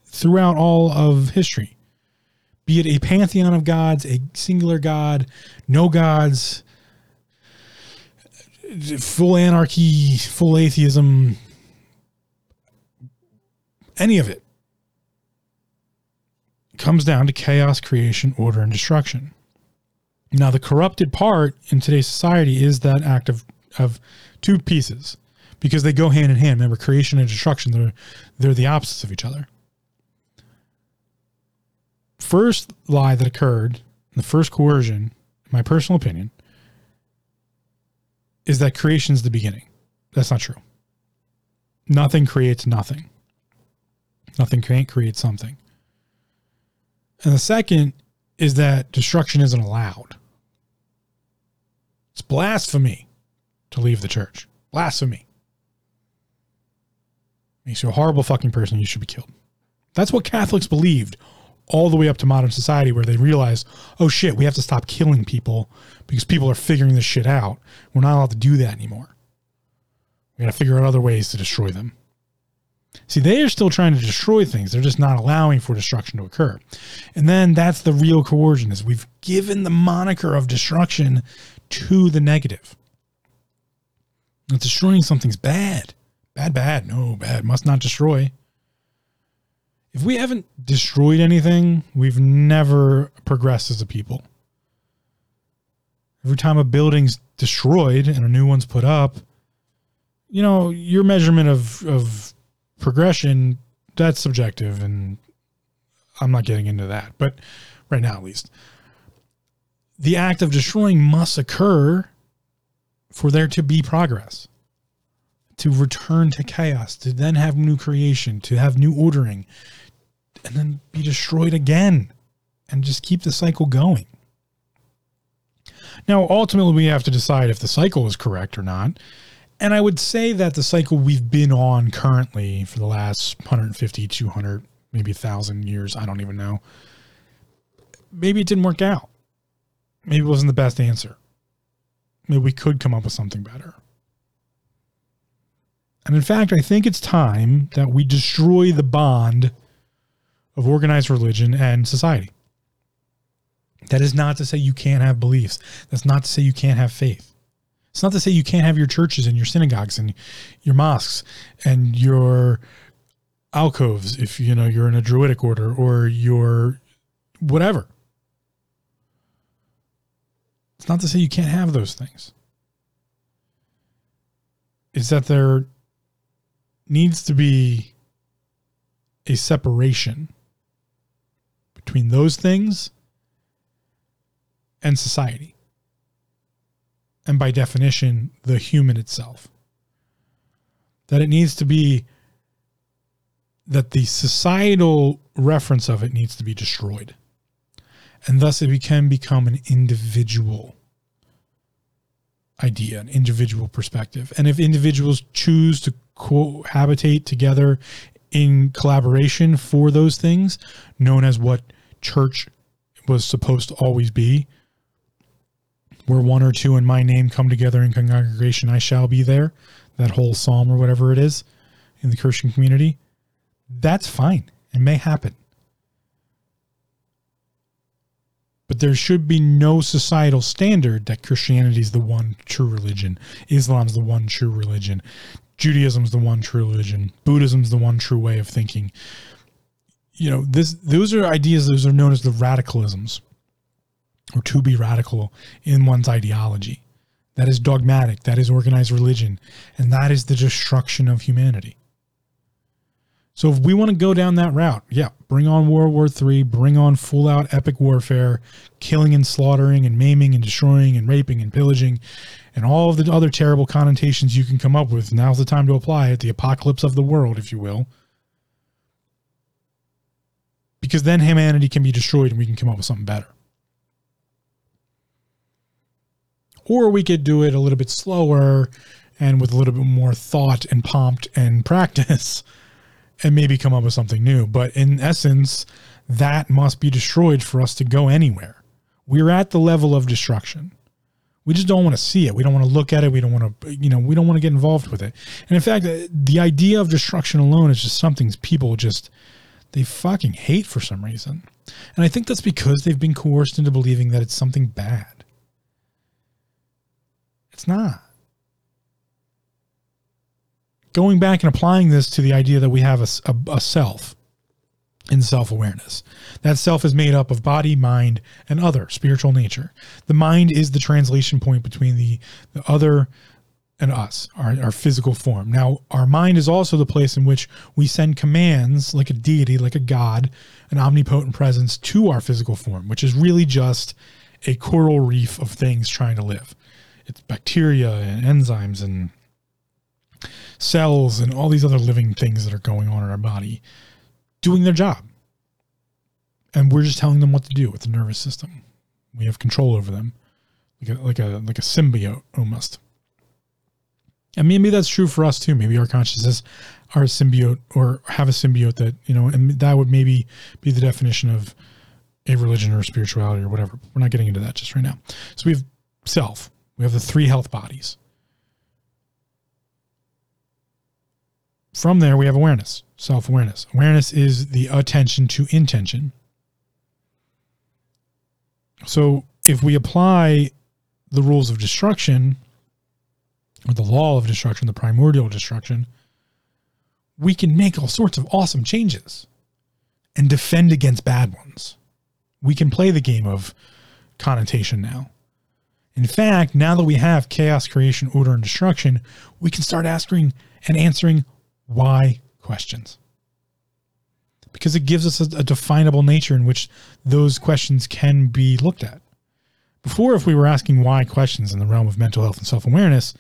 throughout all of history. Be it a pantheon of gods, a singular god, no gods, full anarchy, full atheism, any of it comes down to chaos, creation, order, and destruction. Now, the corrupted part in today's society is that act of, of two pieces because they go hand in hand. Remember, creation and destruction, they're, they're the opposites of each other. First lie that occurred, the first coercion, in my personal opinion, is that creation is the beginning. That's not true. Nothing creates nothing. Nothing can't create something. And the second is that destruction isn't allowed. It's blasphemy to leave the church. Blasphemy. Makes you a horrible fucking person. You should be killed. That's what Catholics believed all the way up to modern society, where they realize, oh shit, we have to stop killing people because people are figuring this shit out. We're not allowed to do that anymore. We got to figure out other ways to destroy them. See, they are still trying to destroy things. They're just not allowing for destruction to occur. And then that's the real coercion is we've given the moniker of destruction to the negative. Now, destroying something's bad. Bad, bad. No, bad. Must not destroy. If we haven't destroyed anything, we've never progressed as a people. Every time a building's destroyed and a new one's put up, you know, your measurement of, of progression, that's subjective. And I'm not getting into that, but right now at least. the act of destroying must occur for there to be progress, to return to chaos, to then have new creation, to have new ordering, and then be destroyed again and just keep the cycle going. Now, ultimately, we have to decide if the cycle is correct or not. And I would say that the cycle we've been on currently for the last 150, 200, maybe 1,000 years, I don't even know, maybe it didn't work out. Maybe it wasn't the best answer. Maybe we could come up with something better. And in fact, I think it's time that we destroy the bond of organized religion and society. That is not to say you can't have beliefs. That's not to say you can't have faith. It's not to say you can't have your churches and your synagogues and your mosques and your alcoves if you know you're in a druidic order or your whatever. It's not to say you can't have those things. It's that there needs to be a separation between those things and society. And by definition, the human itself. That it needs to be, that the societal reference of it needs to be destroyed. And thus it can become an individual idea, an individual perspective. And if individuals choose to cohabitate together in collaboration for those things, known as what church was supposed to always be, where one or two in my name come together in congregation, I shall be there. That whole psalm or whatever it is in the Christian community, that's fine. It may happen. But there should be no societal standard that Christianity is the one true religion, Islam's the one true religion, Judaism's the one true religion, Buddhism's the one true way of thinking. You know, this those are ideas those are known as the radicalisms or to be radical in one's ideology. That is dogmatic, that is organized religion, and that is the destruction of humanity. So if we want to go down that route, yeah, bring on World War III, bring on full out epic warfare, killing and slaughtering and maiming and destroying and raping and pillaging and all of the other terrible connotations you can come up with. Now's the time to apply it, the apocalypse of the world, if you will. Because then humanity can be destroyed and we can come up with something better. Or we could do it a little bit slower and with a little bit more thought and prompt and practice and maybe come up with something new. But in essence, that must be destroyed for us to go anywhere. We're at the level of destruction. We just don't want to see it. We don't want to look at it. We don't want to, you know, we don't want to get involved with it. And in fact, the idea of destruction alone is just something people just, they fucking hate for some reason. And I think that's because they've been coerced into believing that it's something bad. It's not. Going back and applying this to the idea that we have a, a, a self in self awareness. That self is made up of body, mind, and other spiritual nature. The mind is the translation point between the, the other and us, our, our physical form. Now, our mind is also the place in which we send commands like a deity, like a God, an omnipotent presence to our physical form, which is really just a coral reef of things trying to live it's bacteria and enzymes and cells and all these other living things that are going on in our body doing their job. And we're just telling them what to do with the nervous system. We have control over them, like a like a like a symbiote almost. And maybe that's true for us too. Maybe our consciousness are a symbiote or have a symbiote that, you know, and that would maybe be the definition of a religion or spirituality or whatever. We're not getting into that just right now. So we have self, we have the three health bodies. From there, we have awareness, self awareness. Awareness is the attention to intention. So if we apply the rules of destruction, or the law of destruction, the primordial destruction, we can make all sorts of awesome changes and defend against bad ones. We can play the game of connotation now. In fact, now that we have chaos, creation, order, and destruction, we can start asking and answering why questions. Because it gives us a, a definable nature in which those questions can be looked at. Before, if we were asking why questions in the realm of mental health and self awareness,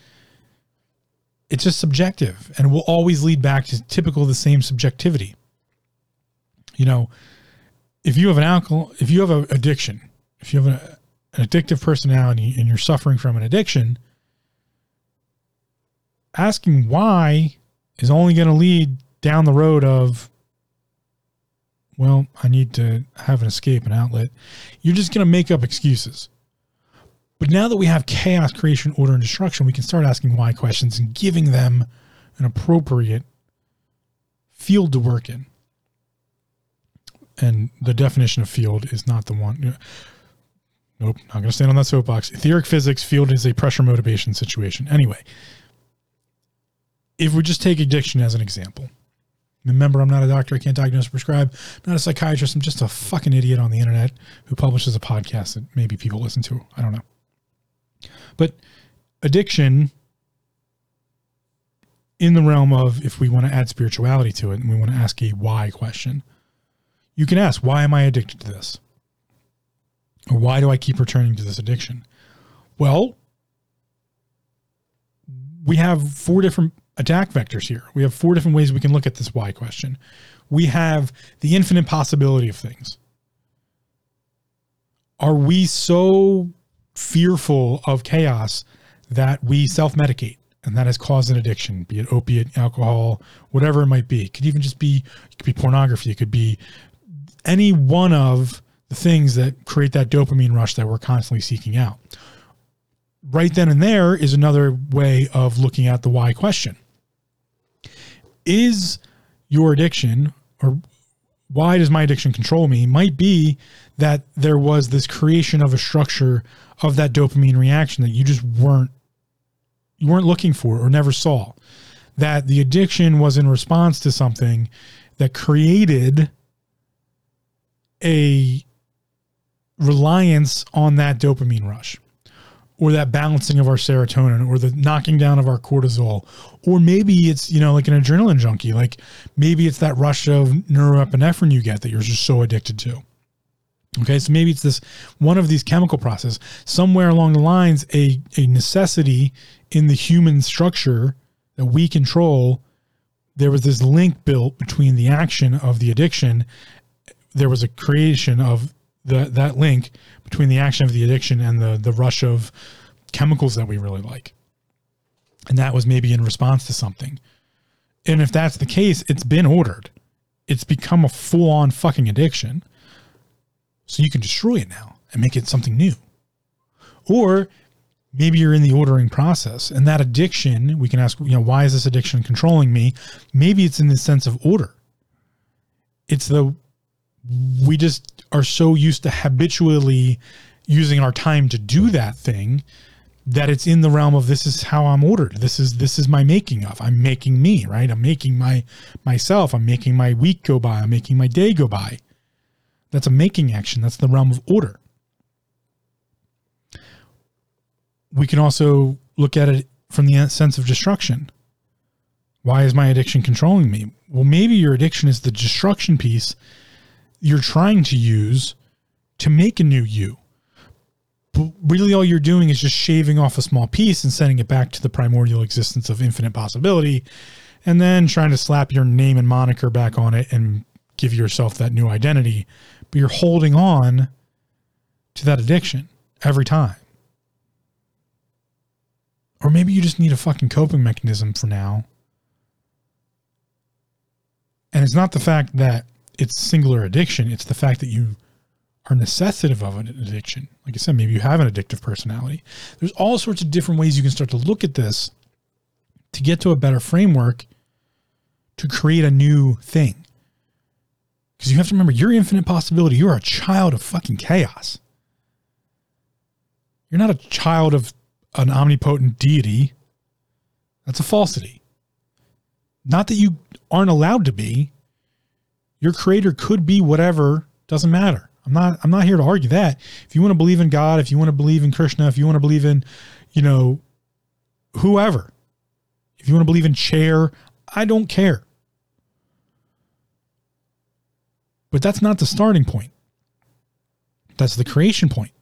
it's just subjective and will always lead back to typical the same subjectivity. You know, if you have an alcohol, if you have an addiction, if you have an addictive personality and you're suffering from an addiction, asking why is only going to lead down the road of, well, I need to have an escape, an outlet. You're just going to make up excuses. But now that we have chaos, creation, order, and destruction, we can start asking why questions and giving them an appropriate field to work in. And the definition of field is not the one. Nope, not going to stand on that soapbox. Etheric physics field is a pressure motivation situation. Anyway, if we just take addiction as an example, remember, I'm not a doctor. I can't diagnose or prescribe. I'm not a psychiatrist. I'm just a fucking idiot on the internet who publishes a podcast that maybe people listen to. I don't know. But addiction, in the realm of if we want to add spirituality to it and we want to ask a why question, you can ask, why am I addicted to this? Or why do I keep returning to this addiction? Well, we have four different attack vectors here. We have four different ways we can look at this why question. We have the infinite possibility of things. Are we so fearful of chaos that we self medicate? And that has caused an addiction, be it opiate, alcohol, whatever it might be. It could even just be, it could be pornography. It could be any one of the things that create that dopamine rush that we're constantly seeking out. Right then and there is another way of looking at the why question. Is your addiction or why does my addiction control me? Might be that there was this creation of a structure of that dopamine reaction that you just weren't you weren't looking for or never saw. That the addiction was in response to something that created a reliance on that dopamine rush or that balancing of our serotonin or the knocking down of our cortisol or maybe it's you know like an adrenaline junkie like maybe it's that rush of norepinephrine you get that you're just so addicted to. Okay so maybe it's this one of these chemical processes somewhere along the lines a, a necessity in the human structure that we control. There was this link built between the action of the addiction there was a creation of the, that link between the action of the addiction and the the rush of chemicals that we really like. And that was maybe in response to something. And if that's the case, it's been ordered. It's become a full on fucking addiction. So you can destroy it now and make it something new. Or maybe you're in the ordering process and that addiction, we can ask, you know, why is this addiction controlling me? Maybe it's in the sense of order. It's the we just are so used to habitually using our time to do that thing that it's in the realm of this is how I'm ordered. This is this is my making of. I'm making me, right? I'm making my myself. I'm making my week go by. I'm making my day go by. That's a making action. That's the realm of order. We can also look at it from the sense of destruction. Why is my addiction controlling me? Well, maybe your addiction is the destruction piece you're trying to use to make a new you. But really, all you're doing is just shaving off a small piece and sending it back to the primordial existence of infinite possibility, and then trying to slap your name and moniker back on it and give yourself that new identity. But you're holding on to that addiction every time. Or maybe you just need a fucking coping mechanism for now. And it's not the fact that it's singular addiction. It's the fact that you are necessitative of an addiction. Like I said, maybe you have an addictive personality. There's all sorts of different ways you can start to look at this to get to a better framework to create a new thing. Because you have to remember, you're infinite possibility. You are a child of fucking chaos. You're not a child of an omnipotent deity. That's a falsity. Not that you aren't allowed to be, your creator could be whatever, doesn't matter. I'm not I'm not here to argue that. If you want to believe in God, if you want to believe in Krishna, if you want to believe in, you know, whoever. If you want to believe in chair, I don't care. But that's not the starting point. That's the creation point.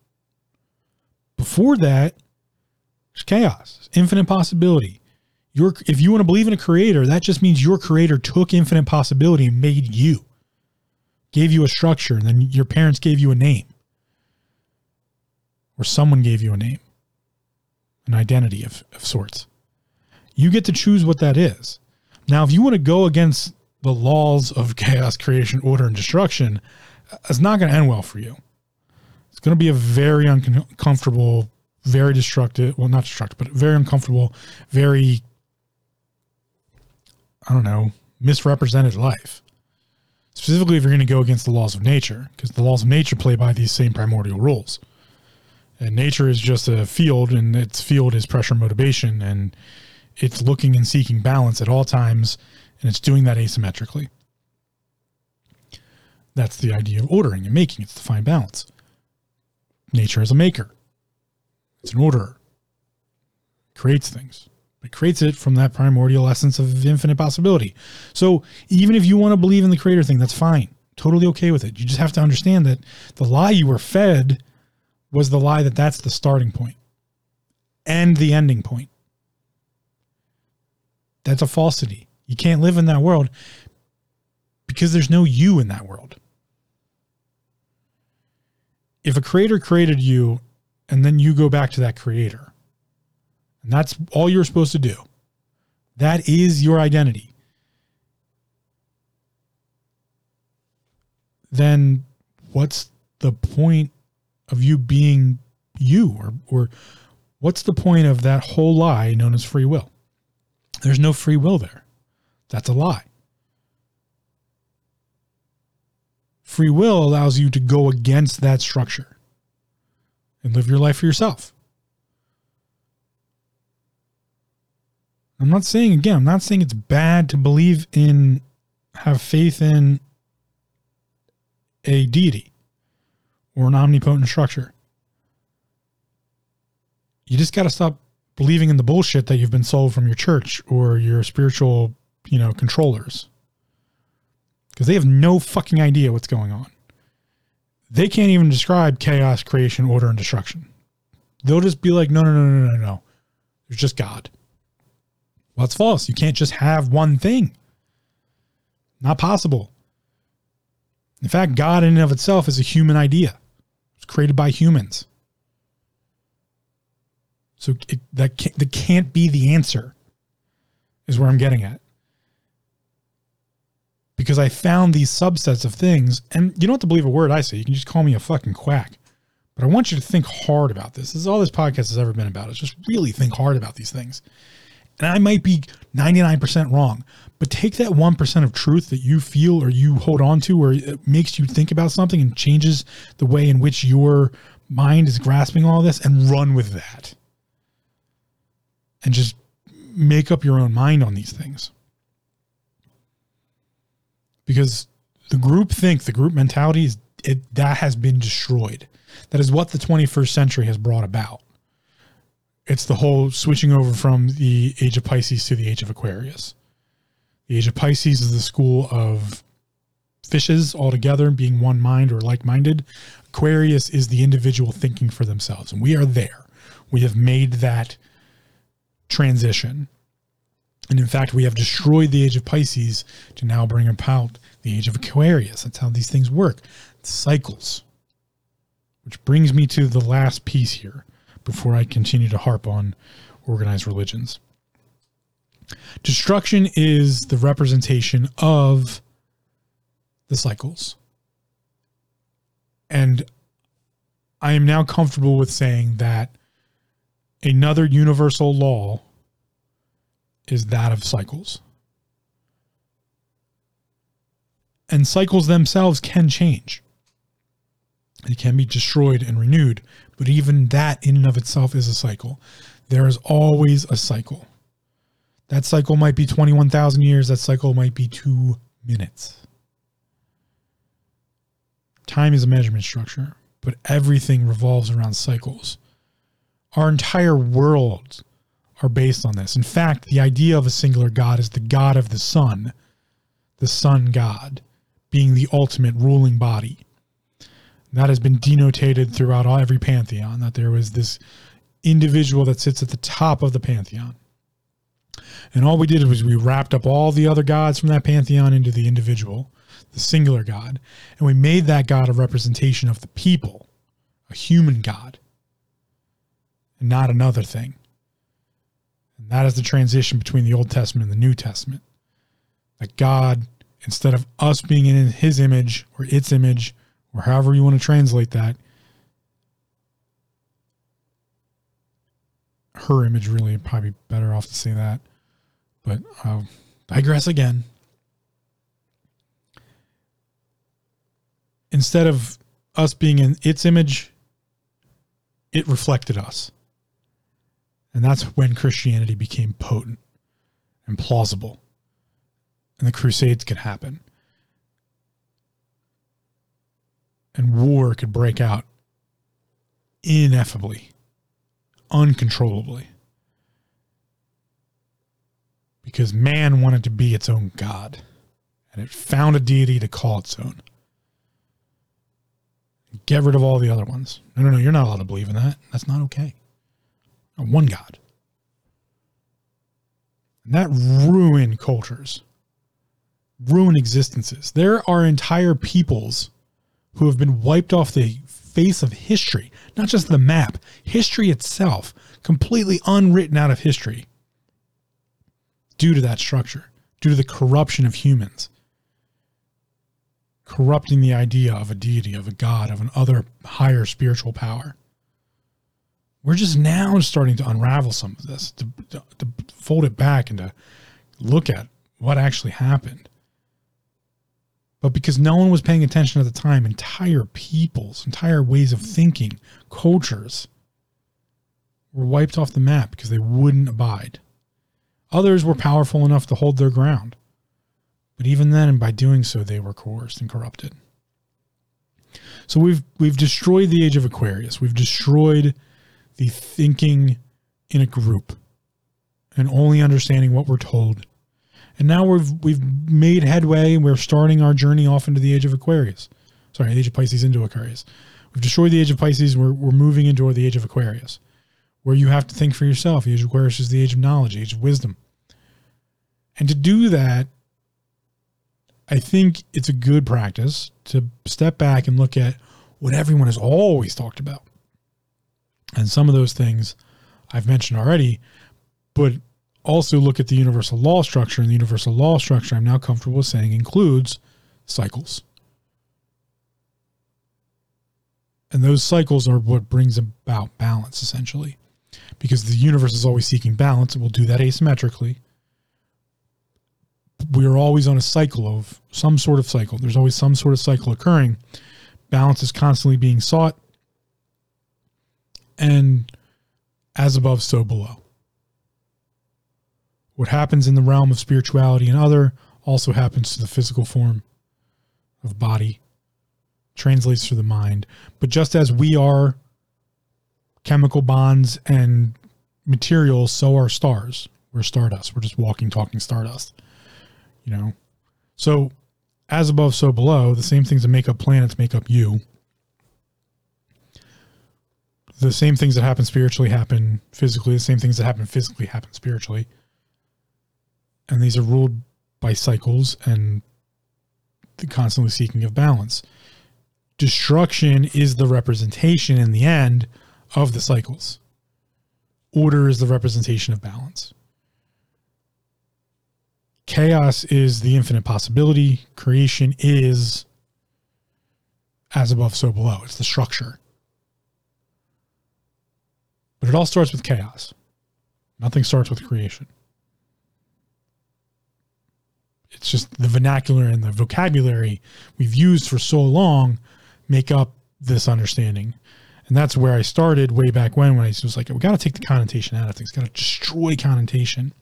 Before that, it's chaos, infinite possibility. Your, if you want to believe in a creator, that just means your creator took infinite possibility and made you, gave you a structure, and then your parents gave you a name, or someone gave you a name, an identity of, of sorts. You get to choose what that is. Now, if you want to go against the laws of chaos, creation, order, and destruction, it's not going to end well for you. It's going to be a very uncomfortable, very destructive, well, not destructive, but very uncomfortable, very, I don't know, misrepresented life. Specifically, if you're going to go against the laws of nature, because the laws of nature play by these same primordial rules. And nature is just a field, and its field is pressure motivation, and it's looking and seeking balance at all times and it's doing that asymmetrically. That's the idea of ordering and making. It's to find balance. Nature is a maker. It's an orderer. Creates things. It creates it from that primordial essence of infinite possibility. So even if you want to believe in the creator thing, that's fine. Totally okay with it. You just have to understand that the lie you were fed was the lie that that's the starting point and the ending point. That's a falsity. You can't live in that world because there's no you in that world. If a creator created you and then you go back to that creator, and that's all you're supposed to do, that is your identity, then what's the point of you being you? Or, or what's the point of that whole lie known as free will? There's no free will there. That's a lie. Free will allows you to go against that structure and live your life for yourself. I'm not saying, again, I'm not saying it's bad to believe in, have faith in a deity or an omnipotent structure. You just got to stop believing in the bullshit that you've been sold from your church or your spiritual you know, controllers because they have no fucking idea what's going on. They can't even describe chaos, creation, order, and destruction. They'll just be like, no, no, no, no, no, no. There's just God. Well, it's false. You can't just have one thing. Not possible. In fact, God in and of itself is a human idea. It's created by humans. So it, that, can't, that can't be the answer, is where I'm getting at because I found these subsets of things. And you don't have to believe a word I say. You can just call me a fucking quack. But I want you to think hard about this. This is all this podcast has ever been about. Is just really think hard about these things. And I might be 99% wrong, but take that 1% of truth that you feel or you hold on to or it makes you think about something and changes the way in which your mind is grasping all this and run with that. And just make up your own mind on these things because the group think, the group mentality is it, that has been destroyed. That is what the 21st century has brought about. It's the whole switching over from the age of Pisces to the age of Aquarius. The age of Pisces is the school of fishes all together being one mind or like minded. Aquarius is the individual thinking for themselves. And we are there. We have made that transition. And in fact, we have destroyed the age of Pisces to now bring about the age of Aquarius. That's how these things work. Cycles. Which brings me to the last piece here before I continue to harp on organized religions. Destruction is the representation of the cycles. And I am now comfortable with saying that another universal law is that of cycles. And cycles themselves can change. They can be destroyed and renewed, but even that in and of itself is a cycle. There is always a cycle. That cycle might be 21,000 years, that cycle might be two minutes. Time is a measurement structure, but everything revolves around cycles. Our entire world are based on this. In fact, the idea of a singular God is the God of the sun, the sun God, being the ultimate ruling body. That has been denotated throughout all, every pantheon that there was this individual that sits at the top of the pantheon. And all we did was we wrapped up all the other gods from that pantheon into the individual, the singular God. And we made that God a representation of the people, a human God, and not another thing. And that is the transition between the Old Testament and the New Testament. That God, instead of us being in his image or its image, or however you want to translate that, her image really probably better off to say that but I'll digress again. Instead of us being in its image, it reflected us. And that's when Christianity became potent and plausible. And the Crusades could happen. And war could break out ineffably, uncontrollably because man wanted to be its own God and it found a deity to call its own. Get rid of all the other ones. No, no, no, you're not allowed to believe in that. That's not okay. One God. And that ruined cultures, ruined existences. There are entire peoples who have been wiped off the face of history, not just the map, history itself, completely unwritten out of history due to that structure, due to the corruption of humans, corrupting the idea of a deity, of a god, of an other higher spiritual power. We're just now starting to unravel some of this, to, to, to fold it back and to look at what actually happened. But because no one was paying attention at the time, entire peoples, entire ways of thinking, cultures were wiped off the map because they wouldn't abide. Others were powerful enough to hold their ground. But even then, and by doing so, they were coerced and corrupted. So we've we've destroyed the age of Aquarius. We've destroyed the thinking in a group and only understanding what we're told. And now we've we've made headway and we're starting our journey off into the age of Aquarius. Sorry, the age of Pisces into Aquarius. We've destroyed the age of Pisces. We're, we're moving into the age of Aquarius, where you have to think for yourself. The age of Aquarius is the age of knowledge, age of wisdom. And to do that, I think it's a good practice to step back and look at what everyone has always talked about. And some of those things I've mentioned already, but also look at the universal law structure. And the universal law structure, I'm now comfortable saying, includes cycles. And those cycles are what brings about balance, essentially. Because the universe is always seeking balance, it will do that asymmetrically we are always on a cycle of some sort of cycle. There's always some sort of cycle occurring. Balance is constantly being sought. And as above, so below. What happens in the realm of spirituality and other also happens to the physical form of body, translates through the mind. But just as we are chemical bonds and materials, so are stars. We're stardust. We're just walking, talking stardust you know. So as above, so below, the same things that make up planets make up you. The same things that happen spiritually happen physically. The same things that happen physically happen spiritually. And these are ruled by cycles and the constantly seeking of balance. Destruction is the representation in the end of the cycles. Order is the representation of balance. Chaos is the infinite possibility. Creation is as above, so below. It's the structure. But it all starts with chaos. Nothing starts with creation. It's just the vernacular and the vocabulary we've used for so long make up this understanding. And that's where I started way back when, when I was like, we got to take the connotation out of things, got to destroy connotation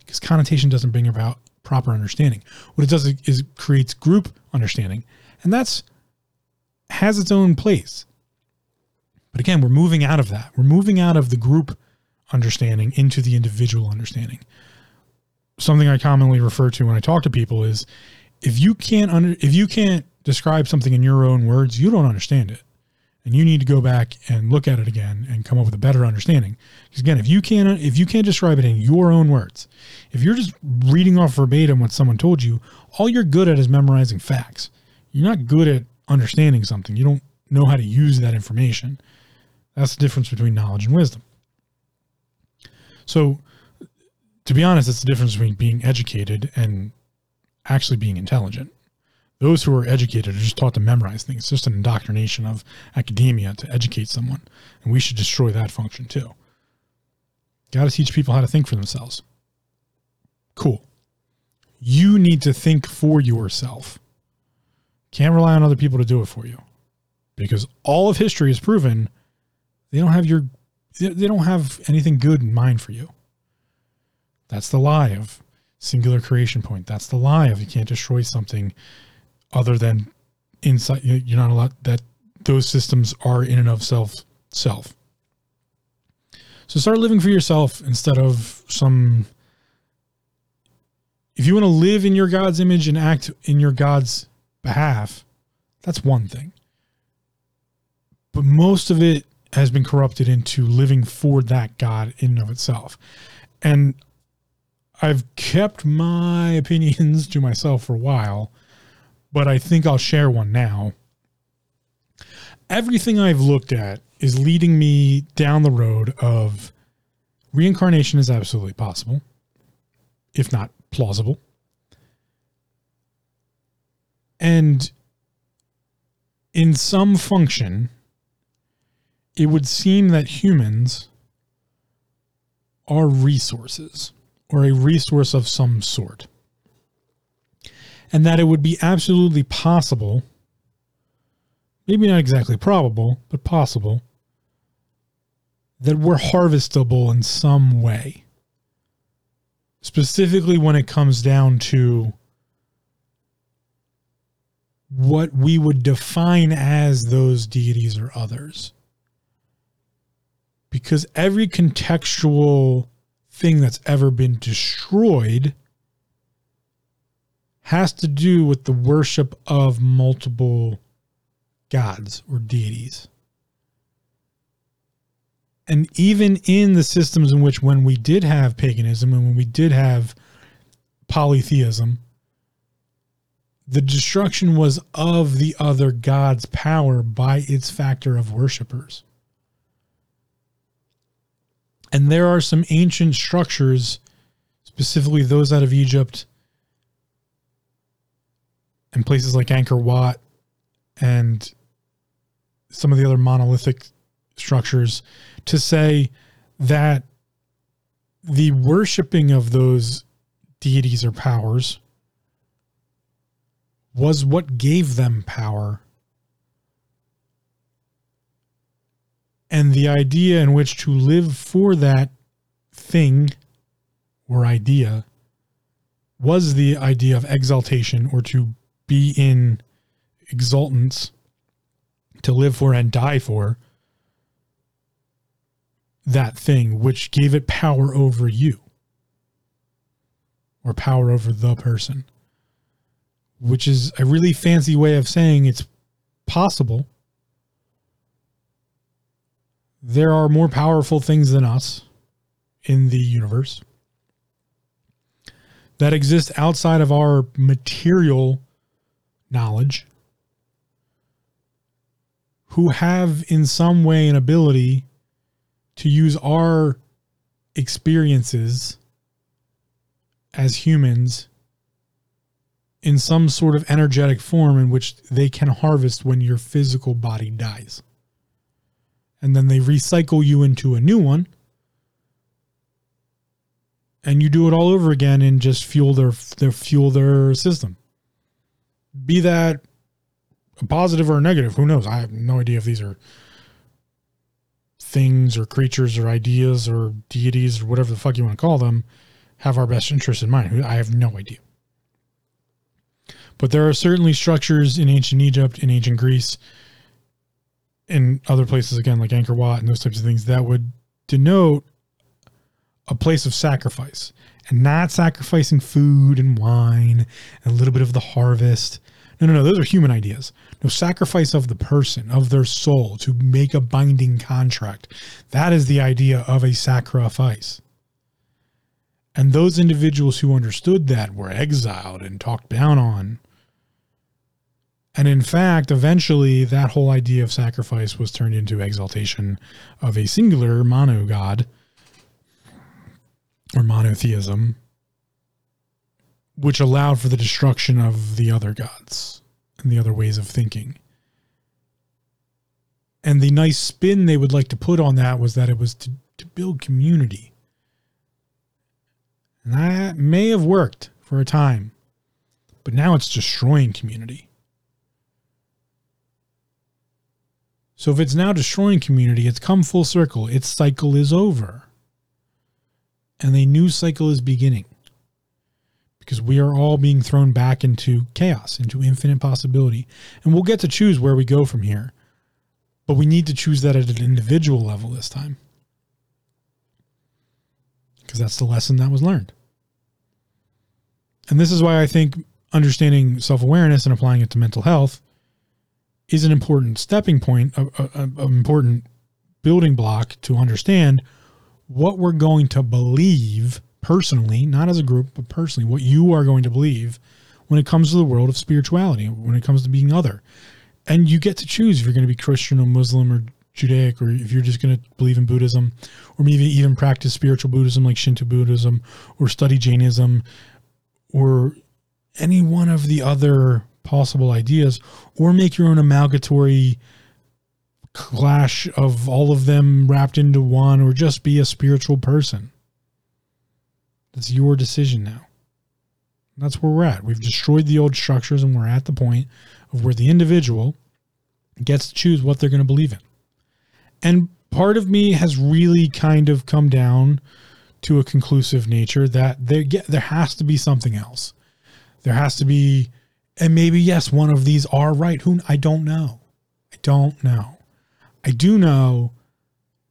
because connotation doesn't bring about proper understanding. What it does is it creates group understanding, and that's has its own place. But again, we're moving out of that. We're moving out of the group understanding into the individual understanding. Something I commonly refer to when I talk to people is if you can't under if you can't describe something in your own words, you don't understand it. and you need to go back and look at it again and come up with a better understanding. Because again, if you can't if you can't describe it in your own words, if you're just reading off verbatim what someone told you, all you're good at is memorizing facts. You're not good at understanding something. You don't know how to use that information. That's the difference between knowledge and wisdom. So, to be honest, it's the difference between being educated and actually being intelligent. Those who are educated are just taught to memorize things. It's just an indoctrination of academia to educate someone. And we should destroy that function too. Got to teach people how to think for themselves. Cool. You need to think for yourself. Can't rely on other people to do it for you. Because all of history has proven they don't have your they don't have anything good in mind for you. That's the lie of singular creation point. That's the lie of you can't destroy something other than inside you're not allowed that those systems are in and of self self. So start living for yourself instead of some if you want to live in your god's image and act in your god's behalf that's one thing. But most of it has been corrupted into living for that god in and of itself. And i've kept my opinions to myself for a while but I think I'll share one now. Everything I've looked at is leading me down the road of reincarnation is absolutely possible, if not plausible. And in some function, it would seem that humans are resources or a resource of some sort and that it would be absolutely possible, maybe not exactly probable, but possible, that we're harvestable in some way. Specifically, when it comes down to what we would define as those deities or others. Because every contextual thing that's ever been destroyed has to do with the worship of multiple gods or deities. And even in the systems in which, when we did have paganism and when we did have polytheism, the destruction was of the other god's power by its factor of worshippers. And there are some ancient structures, specifically those out of Egypt and places like Angkor Wat and some of the other monolithic structures to say that the worshiping of those deities or powers was what gave them power. And the idea in which to live for that thing or idea was the idea of exaltation or to be in exultance to live for and die for that thing which gave it power over you or power over the person which is a really fancy way of saying it's possible there are more powerful things than us in the universe that exist outside of our material knowledge who have in some way an ability to use our experiences as humans in some sort of energetic form in which they can harvest when your physical body dies. And then they recycle you into a new one. And you do it all over again and just fuel their, their fuel their system be that a positive or a negative, who knows? I have no idea if these are things or creatures or ideas or deities or whatever the fuck you want to call them have our best interest in mind. I have no idea. But there are certainly structures in ancient Egypt, in ancient Greece, in other places again like Angkor Wat and those types of things that would denote a place of sacrifice and not sacrificing food and wine and a little bit of the harvest. No, no, no. Those are human ideas. No sacrifice of the person, of their soul to make a binding contract. That is the idea of a sacrifice. And those individuals who understood that were exiled and talked down on. And in fact, eventually that whole idea of sacrifice was turned into exaltation of a singular mono god or monotheism, which allowed for the destruction of the other gods and the other ways of thinking. And the nice spin they would like to put on that was that it was to, to build community. And that may have worked for a time, but now it's destroying community. So if it's now destroying community, it's come full circle. Its cycle is over. And a new cycle is beginning. Because we are all being thrown back into chaos, into infinite possibility. And we'll get to choose where we go from here. But we need to choose that at an individual level this time. Because that's the lesson that was learned. And this is why I think understanding self awareness and applying it to mental health is an important stepping point, an important building block to understand what we're going to believe personally, not as a group, but personally, what you are going to believe when it comes to the world of spirituality, when it comes to being other. And you get to choose if you're going to be Christian or Muslim or Judaic, or if you're just going to believe in Buddhism, or maybe even practice spiritual Buddhism like Shinto Buddhism, or study Jainism, or any one of the other possible ideas, or make your own amalgatory clash of all of them wrapped into one, or just be a spiritual person. That's your decision now. That's where we're at. We've destroyed the old structures, and we're at the point of where the individual gets to choose what they're going to believe in. And part of me has really kind of come down to a conclusive nature that there there has to be something else. There has to be, and maybe yes, one of these are right. Who I don't know. I don't know. I do know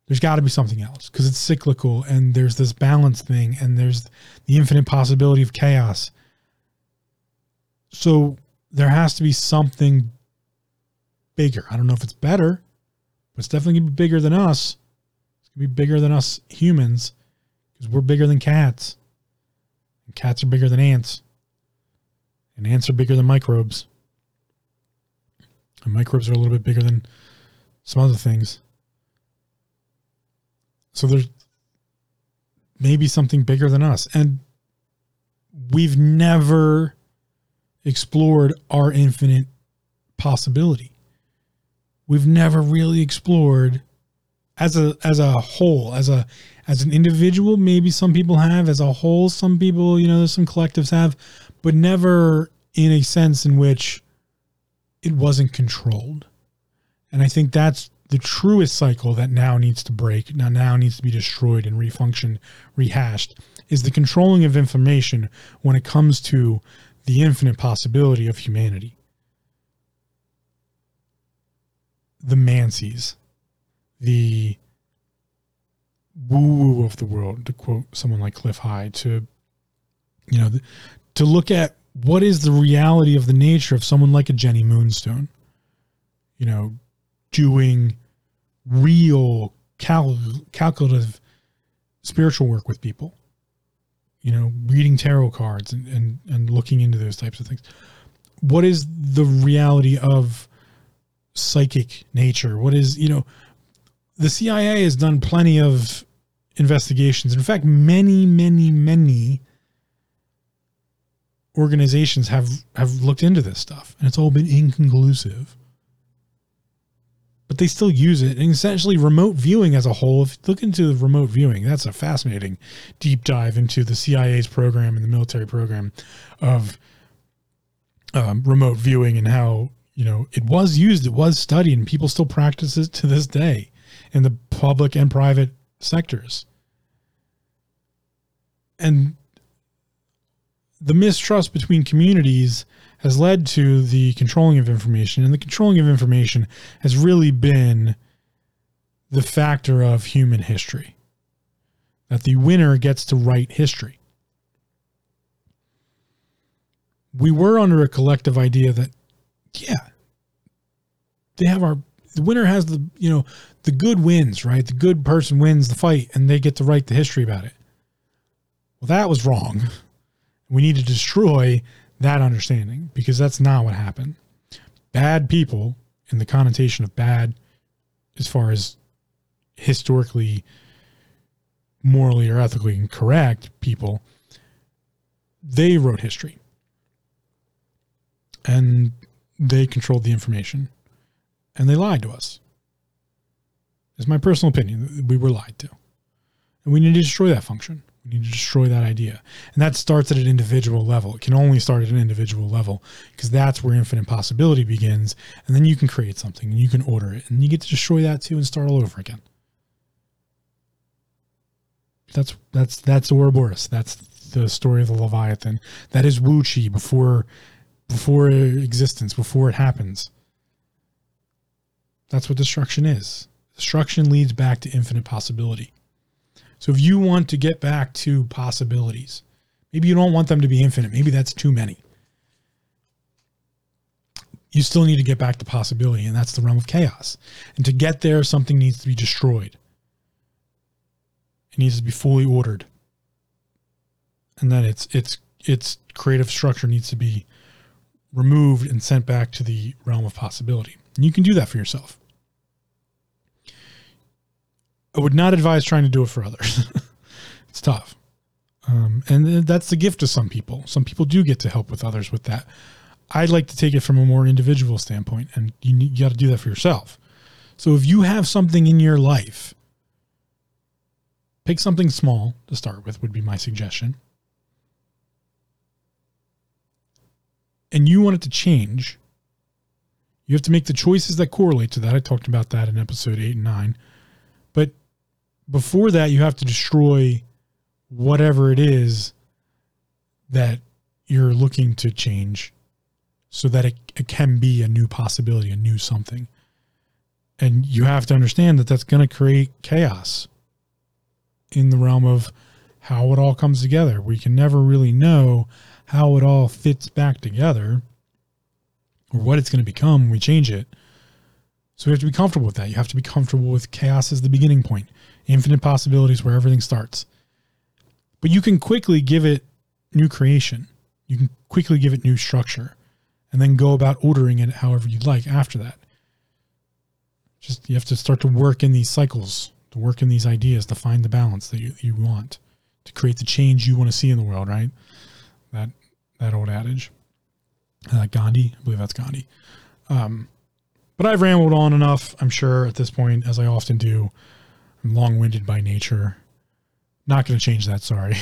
there's got to be something else because it's cyclical and there's this balance thing and there's the infinite possibility of chaos. So there has to be something bigger. I don't know if it's better, but it's definitely going to be bigger than us. It's going to be bigger than us humans because we're bigger than cats. And cats are bigger than ants. And ants are bigger than microbes. And microbes are a little bit bigger than some other things. So there's maybe something bigger than us. And we've never explored our infinite possibility. We've never really explored as a as a whole, as a as an individual, maybe some people have, as a whole, some people, you know, some collectives have, but never in a sense in which it wasn't controlled. And I think that's the truest cycle that now needs to break, now now needs to be destroyed and refunctioned, rehashed, is the controlling of information when it comes to the infinite possibility of humanity. The Mancies, the woo woo of the world, to quote someone like Cliff High, to, you know, to look at what is the reality of the nature of someone like a Jenny Moonstone, you know, doing real cal- calculative spiritual work with people you know, reading tarot cards and, and, and looking into those types of things. What is the reality of psychic nature? What is, you know, the CIA has done plenty of investigations. In fact, many, many, many organizations have have looked into this stuff and it's all been inconclusive but they still use it. And essentially, remote viewing as a whole, if you look into remote viewing, that's a fascinating deep dive into the CIA's program and the military program of um, remote viewing and how, you know, it was used, it was studied, and people still practice it to this day in the public and private sectors. And the mistrust between communities has led to the controlling of information. And the controlling of information has really been the factor of human history. That the winner gets to write history. We were under a collective idea that yeah, they have our the winner has the you know the good wins, right? The good person wins the fight, and they get to write the history about it. Well, that was wrong. We need to destroy that understanding because that's not what happened. Bad people, in the connotation of bad, as far as historically, morally, or ethically incorrect people, they wrote history and they controlled the information and they lied to us. It's my personal opinion. We were lied to. And we need to destroy that function. To destroy that idea. And that starts at an individual level. It can only start at an individual level because that's where infinite possibility begins. And then you can create something and you can order it. And you get to destroy that too and start all over again. That's that's that's Ouroboros. That's the story of the Leviathan. That is Wu Chi before before existence, before it happens. That's what destruction is. Destruction leads back to infinite possibility. So if you want to get back to possibilities, maybe you don't want them to be infinite, maybe that's too many. You still need to get back to possibility, and that's the realm of chaos. And to get there, something needs to be destroyed. It needs to be fully ordered. And then its its its creative structure needs to be removed and sent back to the realm of possibility. And you can do that for yourself. I would not advise trying to do it for others. it's tough. Um, and that's the gift of some people. Some people do get to help with others with that. I'd like to take it from a more individual standpoint, and you, you got to do that for yourself. So if you have something in your life, pick something small to start with, would be my suggestion. And you want it to change, you have to make the choices that correlate to that. I talked about that in episode eight and nine. Before that, you have to destroy whatever it is that you're looking to change so that it, it can be a new possibility, a new something. And you have to understand that that's going to create chaos in the realm of how it all comes together. We can never really know how it all fits back together or what it's going to become when we change it. So we have to be comfortable with that. You have to be comfortable with chaos as the beginning point infinite possibilities where everything starts. But you can quickly give it new creation. You can quickly give it new structure and then go about ordering it however you'd like after that. Just you have to start to work in these cycles, to work in these ideas, to find the balance that you, you want, to create the change you want to see in the world, right? That that old adage. Uh, Gandhi, I believe that's Gandhi. Um, but I've rambled on enough, I'm sure, at this point, as I often do. I'm long winded by nature. Not going to change that, sorry.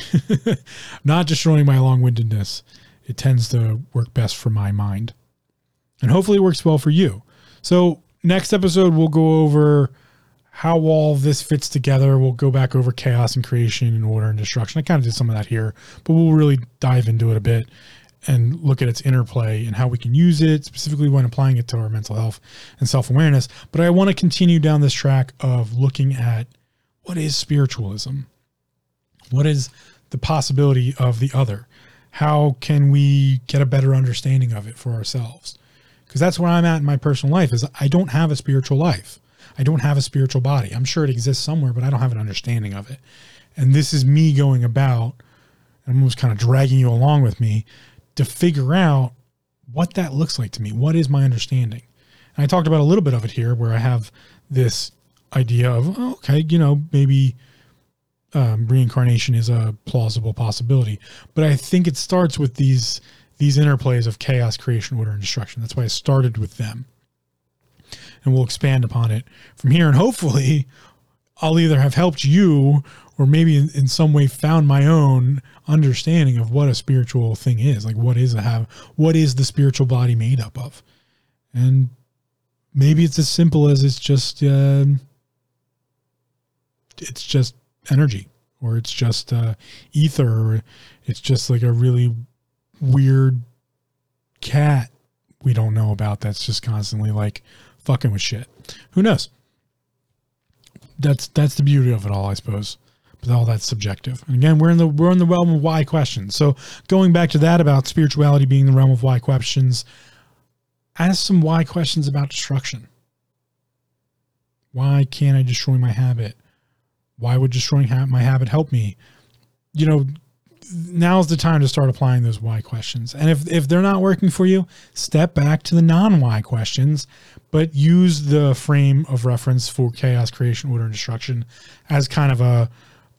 Not destroying my long windedness. It tends to work best for my mind. And hopefully it works well for you. So, next episode, we'll go over how all this fits together. We'll go back over chaos and creation and order and destruction. I kind of did some of that here, but we'll really dive into it a bit and look at its interplay and how we can use it specifically when applying it to our mental health and self-awareness. But i want to continue down this track of looking at what is spiritualism? What is the possibility of the other? How can we get a better understanding of it for ourselves? Because that's where i'm at in my personal life is i don't have a spiritual life. I don't have a spiritual body. I'm sure it exists somewhere but i don't have an understanding of it. And this is me going about i'm almost kind of dragging you along with me to figure out what that looks like to me. What is my understanding? And I talked about a little bit of it here where I have this idea of, oh, okay, you know, maybe um, reincarnation is a plausible possibility. But I think it starts with these these interplays of chaos, creation, order, and destruction. That's why I started with them. And we'll expand upon it from here. And hopefully, I'll either have helped you or maybe in, in, some way found my own understanding of what a spiritual thing is like what is a have what is the spiritual body made up of? And maybe it's as simple as it's just uh, it's just energy or it's just uh, ether or it's just like a really weird cat. We don't know about that's just constantly like fucking with shit. Who knows? That's that's the beauty of it all i suppose all that's subjective. And again, we're in the we're in the realm of why questions. So going back to that about spirituality being the realm of why questions, ask some why questions about destruction. Why can't I destroy my habit? Why would destroying ha- my habit help me? You know, now's the time to start applying those why questions. And if if they're not working for you, step back to the non-why questions, but use the frame of reference for chaos creation, order, and destruction as kind of a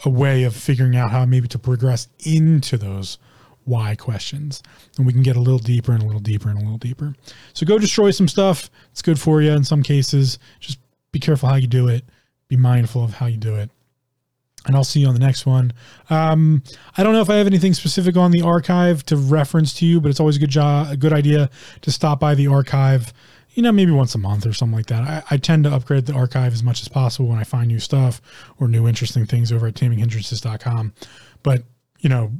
a way of figuring out how maybe to progress into those why questions. And we can get a little deeper and a little deeper and a little deeper. So go destroy some stuff. It's good for you in some cases. Just be careful how you do it. Be mindful of how you do it. And I'll see you on the next one. Um, I don't know if I have anything specific on the archive to reference to you, but it's always a good job, a good idea to stop by the archive you know, maybe once a month or something like that. I, I, tend to upgrade the archive as much as possible when I find new stuff or new interesting things over at taminghindrances.com. But, you know,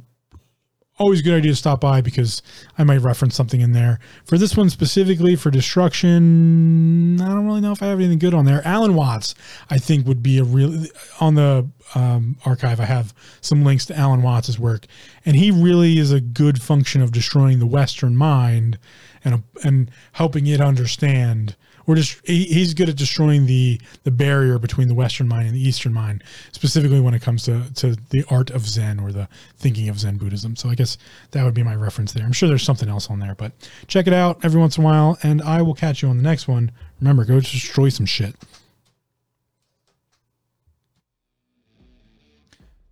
always a good idea to stop by because I might reference something in there. For this one specifically for destruction, I don't really know if I have anything good on there. Alan Watts, I think, would be a real on the um, archive. I have some links to Alan Watts's work, and he really is a good function of destroying the Western mind and and helping it understand. We're just he, he's good at destroying the the barrier between the western mind and the eastern mind specifically when it comes to to the art of zen or the thinking of zen buddhism. So i guess that would be my reference there. I'm sure there's something else on there but check it out every once in a while and i will catch you on the next one. Remember go destroy some shit.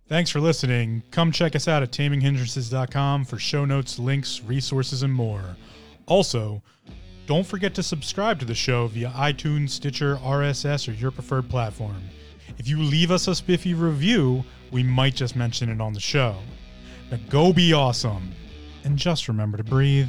Thanks for listening. Come check us out at taminghindrances.com for show notes, links, resources, and more. Also, don't forget to subscribe to the show via iTunes, Stitcher, RSS, or your preferred platform. If you leave us a spiffy review, we might just mention it on the show. Now go be awesome, and just remember to breathe.